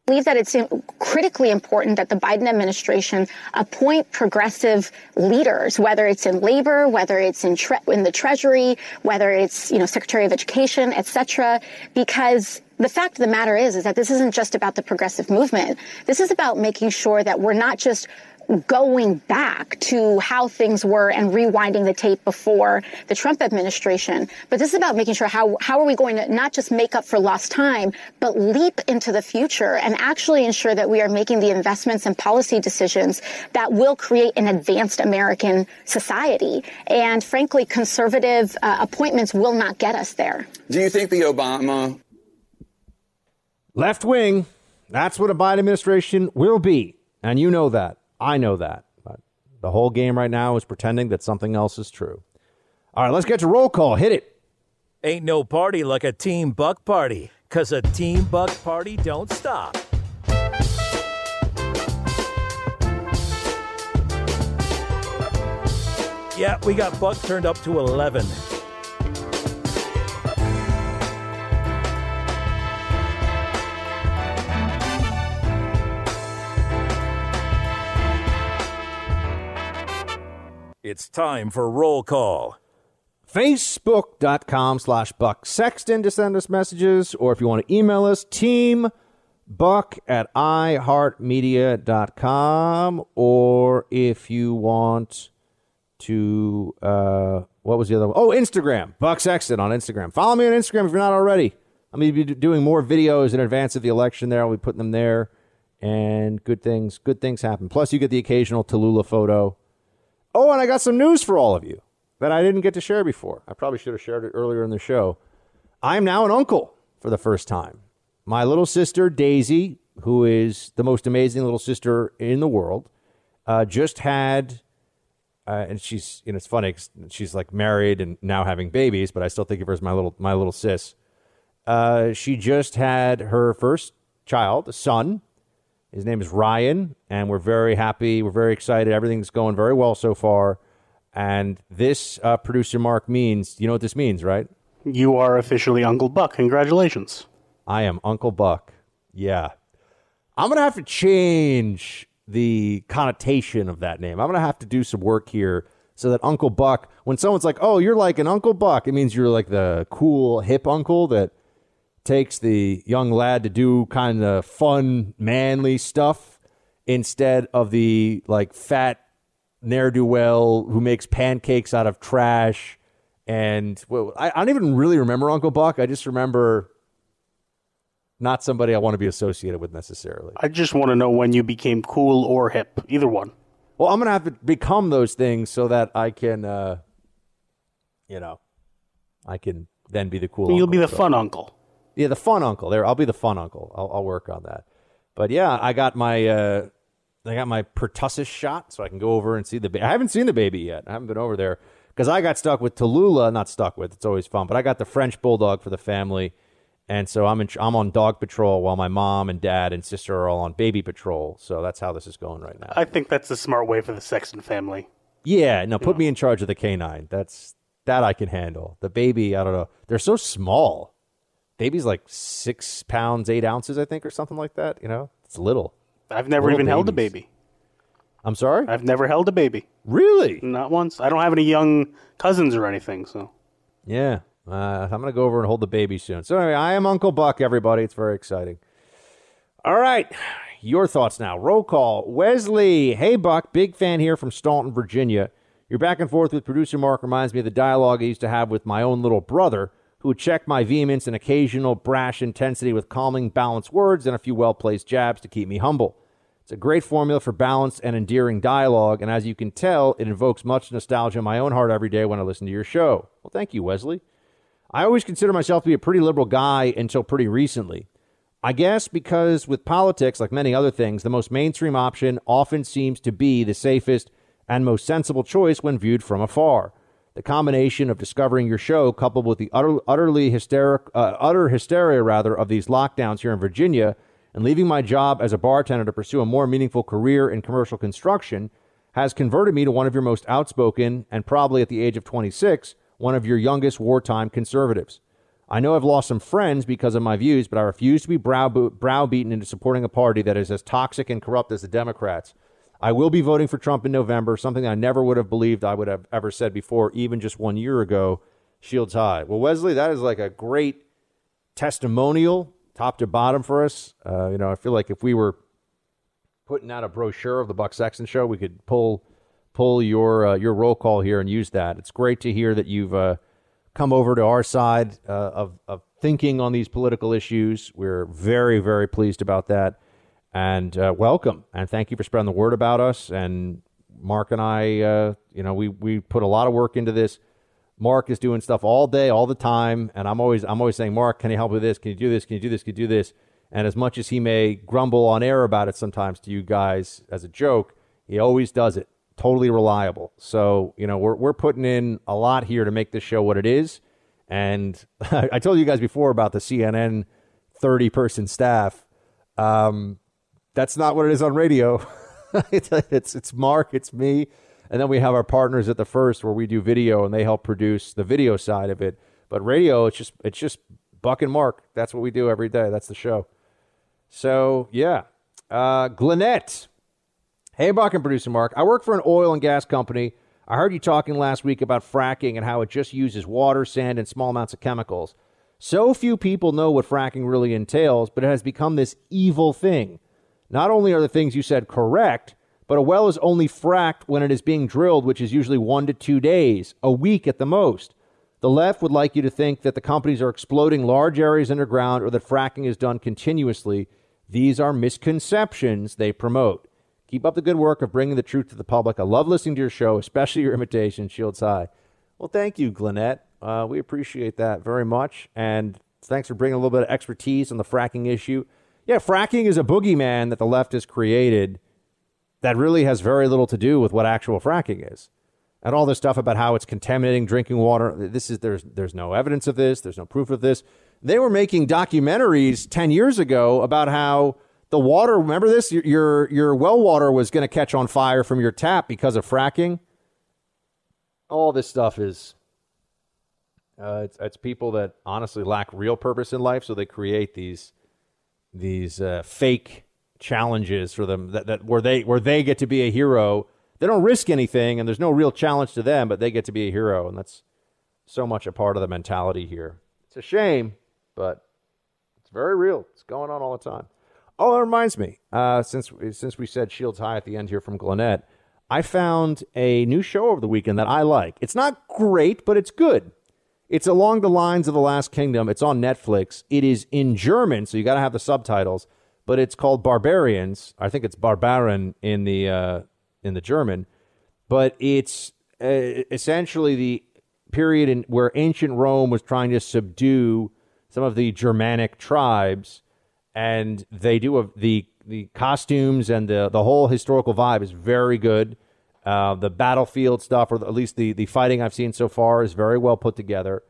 I believe that it's critically important that the Biden administration appoint progressive leaders, whether it's in labor, whether it's in, tre- in the Treasury, whether it's you know Secretary of Education, et cetera, because the fact of the matter is is that this isn't just about the progressive movement. This is about making sure that we're not just going back to how things were and rewinding the tape before the Trump administration. But this is about making sure how, how are we going to not just make up for lost time, but leap into the future and actually ensure that we are making the investments and policy decisions that will create an advanced American society. And frankly, conservative uh, appointments will not get us there. Do you think the Obama left wing, that's what a Biden administration will be. And you know that. I know that. But the whole game right now is pretending that something else is true. All right, let's get to roll call. Hit it. Ain't no party like a Team Buck party, because a Team Buck party don't stop. Yeah, we got Buck turned up to 11. It's time for roll call. Facebook.com slash Buck Sexton to send us messages, or if you want to email us, team buck at iheartmedia.com, or if you want to, uh, what was the other one? Oh, Instagram, Buck Sexton on Instagram. Follow me on Instagram if you're not already. I'm going to be doing more videos in advance of the election there. I'll be putting them there, and good things, good things happen. Plus, you get the occasional Tallulah photo. Oh, and I got some news for all of you that I didn't get to share before. I probably should have shared it earlier in the show. I'm now an uncle for the first time. My little sister, Daisy, who is the most amazing little sister in the world, uh, just had, uh, and she's, you know, it's funny she's like married and now having babies, but I still think of her as my little, my little sis. Uh, she just had her first child, a son. His name is Ryan, and we're very happy. We're very excited. Everything's going very well so far. And this, uh, producer Mark, means you know what this means, right? You are officially Uncle Buck. Congratulations. I am Uncle Buck. Yeah. I'm going to have to change the connotation of that name. I'm going to have to do some work here so that Uncle Buck, when someone's like, oh, you're like an Uncle Buck, it means you're like the cool, hip uncle that takes the young lad to do kind of fun, manly stuff instead of the like fat ne'er do well who makes pancakes out of trash. And well, I, I don't even really remember Uncle Buck. I just remember not somebody I want to be associated with necessarily. I just want to know when you became cool or hip. Either one. Well, I'm going to have to become those things so that I can, uh, you know, I can then be the cool. You'll uncle, be the so- fun uncle. Yeah, the fun uncle. There, I'll be the fun uncle. I'll, I'll work on that. But yeah, I got my uh, I got my pertussis shot, so I can go over and see the. Ba- I haven't seen the baby yet. I haven't been over there because I got stuck with Tallulah. Not stuck with. It's always fun. But I got the French bulldog for the family, and so I'm in, I'm on dog patrol while my mom and dad and sister are all on baby patrol. So that's how this is going right now. I think that's the smart way for the Sexton family. Yeah, no, put me in charge of the canine. That's that I can handle. The baby, I don't know. They're so small. Baby's like six pounds eight ounces, I think, or something like that. You know, it's little. I've never Little even held a baby. I'm sorry. I've never held a baby. Really? Not once. I don't have any young cousins or anything. So Yeah, uh, I'm gonna go over and hold the baby soon. So anyway, I am Uncle Buck. Everybody, it's very exciting. All right, your thoughts now. Roll call. Wesley, hey Buck, big fan here from Staunton, Virginia. Your back and forth with producer Mark reminds me of the dialogue I used to have with my own little brother, who would check my vehemence and occasional brash intensity with calming, balanced words and a few well placed jabs to keep me humble. It's a great formula for balanced and endearing dialogue, and as you can tell, it invokes much nostalgia in my own heart every day when I listen to your show. Well, thank you, Wesley. I always consider myself to be a pretty liberal guy until pretty recently. I guess because with politics, like many other things, the most mainstream option often seems to be the safest and most sensible choice when viewed from afar. The combination of discovering your show, coupled with the utter, utterly hysteric, uh, utter hysteria rather of these lockdowns here in Virginia, and leaving my job as a bartender to pursue a more meaningful career in commercial construction, has converted me to one of your most outspoken and probably at the age of 26, one of your youngest wartime conservatives. I know I've lost some friends because of my views, but I refuse to be brow- browbeaten into supporting a party that is as toxic and corrupt as the Democrats. I will be voting for Trump in November, something I never would have believed I would have ever said before, even just one year ago. Shields high. Well, Wesley, that is like a great testimonial, top to bottom for us. Uh, you know, I feel like if we were putting out a brochure of the Buck Sexton Show, we could pull pull your uh, your roll call here and use that. It's great to hear that you've uh, come over to our side uh, of of thinking on these political issues. We're very very pleased about that, and uh, welcome and thank you for spreading the word about us. And Mark and I, uh, you know, we we put a lot of work into this. Mark is doing stuff all day, all the time, and I'm always I'm always saying, Mark, can you help with this? Can you do this? Can you do this? Can you do this? And as much as he may grumble on air about it sometimes to you guys as a joke, he always does it. Totally reliable. So you know we're we're putting in a lot here to make this show what it is. And <laughs> I told you guys before about the CNN 30 person staff. Um, that's not what it is on radio. <laughs> it's, it's it's Mark, it's me, and then we have our partners at the first where we do video and they help produce the video side of it. But radio, it's just it's just Buck and Mark. That's what we do every day. That's the show. So yeah, uh, Gwinnett. Hey, Buck and producer Mark. I work for an oil and gas company. I heard you talking last week about fracking and how it just uses water, sand, and small amounts of chemicals. So few people know what fracking really entails, but it has become this evil thing. Not only are the things you said correct, but a well is only fracked when it is being drilled, which is usually one to two days, a week at the most. The left would like you to think that the companies are exploding large areas underground or that fracking is done continuously. These are misconceptions they promote. Keep up the good work of bringing the truth to the public. I love listening to your show, especially your <laughs> imitation, Shields High. Well, thank you, Gwinnett. Uh, we appreciate that very much. And thanks for bringing a little bit of expertise on the fracking issue. Yeah, fracking is a boogeyman that the left has created that really has very little to do with what actual fracking is. And all this stuff about how it's contaminating drinking water. This is there's there's no evidence of this, there's no proof of this. They were making documentaries 10 years ago about how the water, remember this? Your your, your well water was going to catch on fire from your tap because of fracking. All this stuff is uh, it's, it's people that honestly lack real purpose in life, so they create these these uh, fake challenges for them that, that where they where they get to be a hero. They don't risk anything, and there's no real challenge to them, but they get to be a hero, and that's so much a part of the mentality here. It's a shame, but it's very real. It's going on all the time. Oh, that reminds me. Uh, since since we said Shields High at the end here from Gwinnett, I found a new show over the weekend that I like. It's not great, but it's good. It's along the lines of The Last Kingdom. It's on Netflix. It is in German, so you got to have the subtitles. But it's called Barbarians. I think it's Barbaren in the uh, in the German. But it's uh, essentially the period in where ancient Rome was trying to subdue some of the Germanic tribes, and they do a, the the costumes and the the whole historical vibe is very good. Uh, the battlefield stuff, or at least the, the fighting I've seen so far, is very well put together.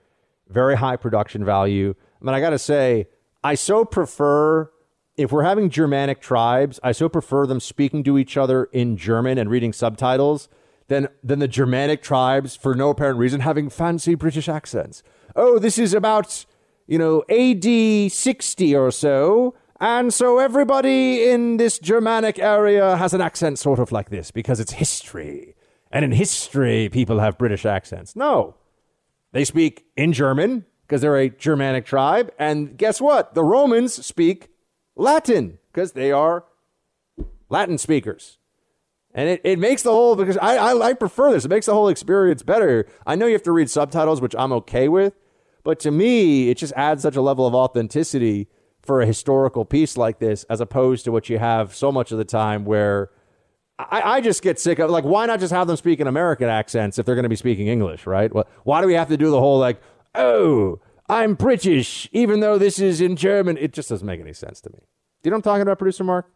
Very high production value. I mean, I got to say, I so prefer, if we're having Germanic tribes, I so prefer them speaking to each other in German and reading subtitles than, than the Germanic tribes, for no apparent reason, having fancy British accents. Oh, this is about, you know, AD 60 or so. And so everybody in this Germanic area has an accent sort of like this because it's history. And in history, people have British accents. No. They speak in German because they're a Germanic tribe. And guess what? The Romans speak Latin because they are Latin speakers. And it, it makes the whole, because I, I, I prefer this, it makes the whole experience better. I know you have to read subtitles, which I'm okay with. But to me, it just adds such a level of authenticity for a historical piece like this, as opposed to what you have so much of the time where I, I just get sick of like, why not just have them speak in American accents if they're going to be speaking English, right? Why do we have to do the whole like, oh, I'm British, even though this is in German? It just doesn't make any sense to me. Do you know what I'm talking about, producer Mark?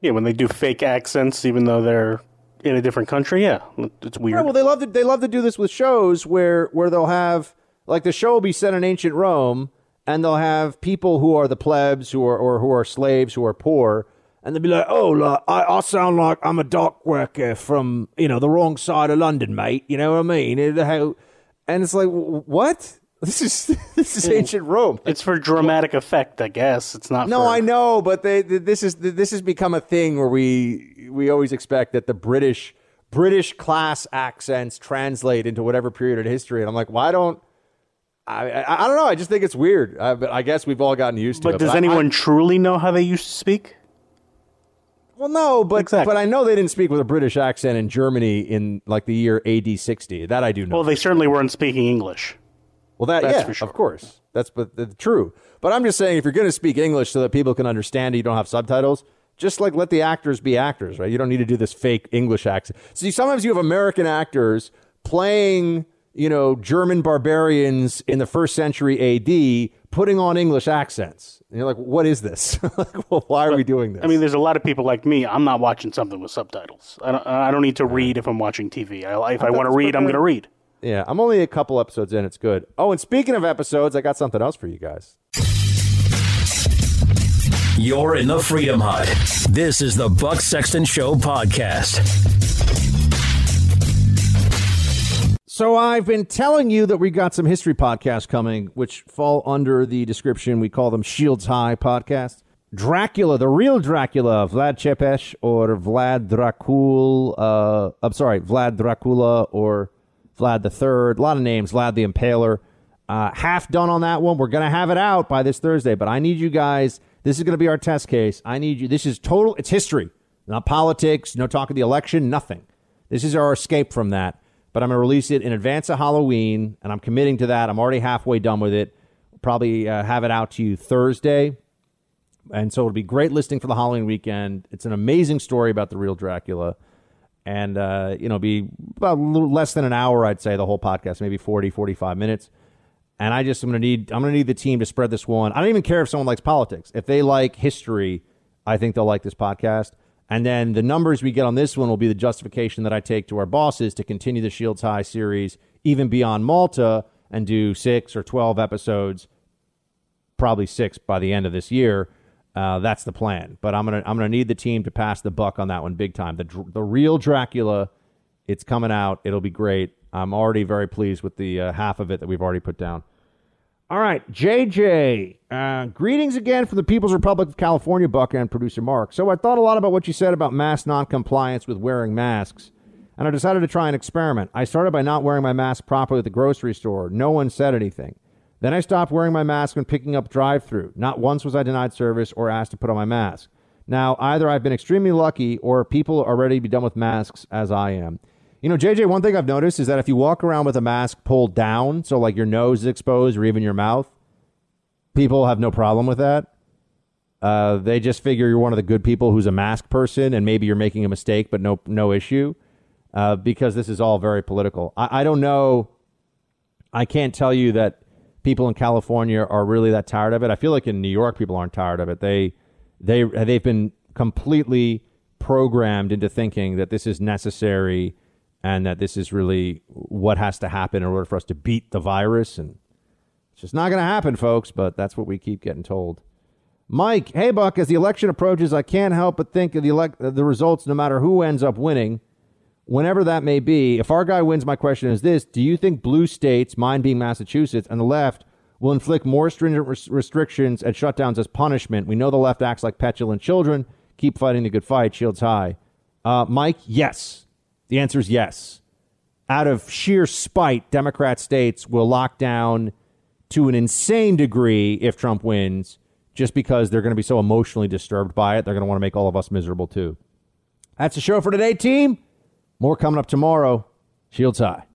Yeah, when they do fake accents, even though they're in a different country, yeah, it's weird. Right, well, they love to they love to do this with shows where where they'll have like the show will be set in ancient Rome, and they'll have people who are the plebs who are or who are slaves who are poor, and they'll be like, "Oh, like, I, I sound like I'm a dock worker from you know the wrong side of London, mate. You know what I mean?" And it's like, what? <laughs> This is this is ancient Rome. It's for dramatic effect, I guess. It's not. No, for, I know, but they, this is this has become a thing where we we always expect that the British British class accents translate into whatever period of history, and I'm like, why don't I, I, I don't know. I just think it's weird. I, but I guess we've all gotten used to it. But it. does I- anyone I- truly know how they used to speak? well, no, but Exactly. but I know they didn't speak with a British accent in Germany in like the year AD 60. That I do know. Well, they certainly weren't speaking English. Well, that That's yeah, sure. of course. That's but the, true. But I'm just saying, if you're going to speak English so that people can understand, it, you don't have subtitles. Just like let the actors be actors, right? You don't need to do this fake English accent. See, sometimes you have American actors playing, you know, German barbarians in the first century AD, putting on English accents. And you're like, what is this? <laughs> like, well, why are we doing this? I mean, there's a lot of people like me. I'm not watching something with subtitles. I don't. I don't need to read if I'm watching TV. I, if I want to read, I'm going to read. Yeah, I'm only a couple episodes in. It's good. Oh, and speaking of episodes, I got something else for you guys. You're in the Freedom Hut. This is the Buck Sexton Show podcast. So I've been telling you that we got some history podcasts coming, which fall under the description we call them Shields High podcasts. Dracula, the real Dracula, Vlad Tepes or Vlad Dracul. Uh, I'm sorry, Vlad Dracula or Vlad the Third. A lot of names. Vlad the Impaler. Uh, half done on that one. We're to have it out by this Thursday, but I need you guys. This is to be our test case. I need you. This is total. It's history, not politics. No talk of the election. Nothing. This is our escape from that. But I'm going to release it in advance of Halloween, and I'm committing to that. I'm already halfway done with it. Probably uh, have it out to you Thursday. And so it'll be great listening for the Halloween weekend. It's an amazing story about the real Dracula. And, uh, you know, be about a little less than an hour, I'd say, the whole podcast, maybe 40, 45 minutes. And I just I'm going to need I'm going to need the team to spread this one. I don't even care if someone likes politics. If they like history, I think they'll like this podcast. And then the numbers we get on this one will be the justification that I take to our bosses to continue the Shields High series even beyond Malta and do six or 12 episodes, probably six by the end of this year. Uh, that's the plan. But I'm gonna I'm gonna need the team to pass the buck on that one big time. The the real Dracula, it's coming out. It'll be great. I'm already very pleased with the uh, half of it that we've already put down. All right, JJ. Uh, greetings again from the People's Republic of California, Buck and producer Mark. So I thought a lot about what you said about mass noncompliance with wearing masks, and I decided to try an experiment. I started by not wearing my mask properly at the grocery store. No one said anything. Then I stopped wearing my mask when picking up drive-through. Not once was I denied service or asked to put on my mask. Now, either I've been extremely lucky or people are ready to be done with masks as I am. You know, JJ, one thing I've noticed is that if you walk around with a mask pulled down, so like your nose is exposed or even your mouth, people have no problem with that. Uh, they just figure you're one of the good people who's a mask person, and maybe you're making a mistake, but no, no issue, uh, because this is all very political. I, I don't know. I can't tell you that people in California are really that tired of it. I feel like in New York, people aren't tired of it. They, they, they've been completely programmed into thinking that this is necessary and that this is really what has to happen in order for us to beat the virus. And it's just not going to happen, folks, but that's what we keep getting told. Mike, hey, Buck, as the election approaches, I can't help but think of the, elect- the results no matter who ends up winning, whenever that may be. If our guy wins, my question is this Do you think blue states, mine being Massachusetts, and the left will inflict more stringent res- restrictions and shutdowns as punishment? We know the left acts like petulant children. Keep fighting the good fight, shields high. Uh, Mike, yes. The answer is yes. Out of sheer spite, Democrat states will lock down to an insane degree if Trump wins, just because they're going to be so emotionally disturbed by it. They're going to want to make all of us miserable too. That's the show for today, team. More coming up tomorrow. Shields high.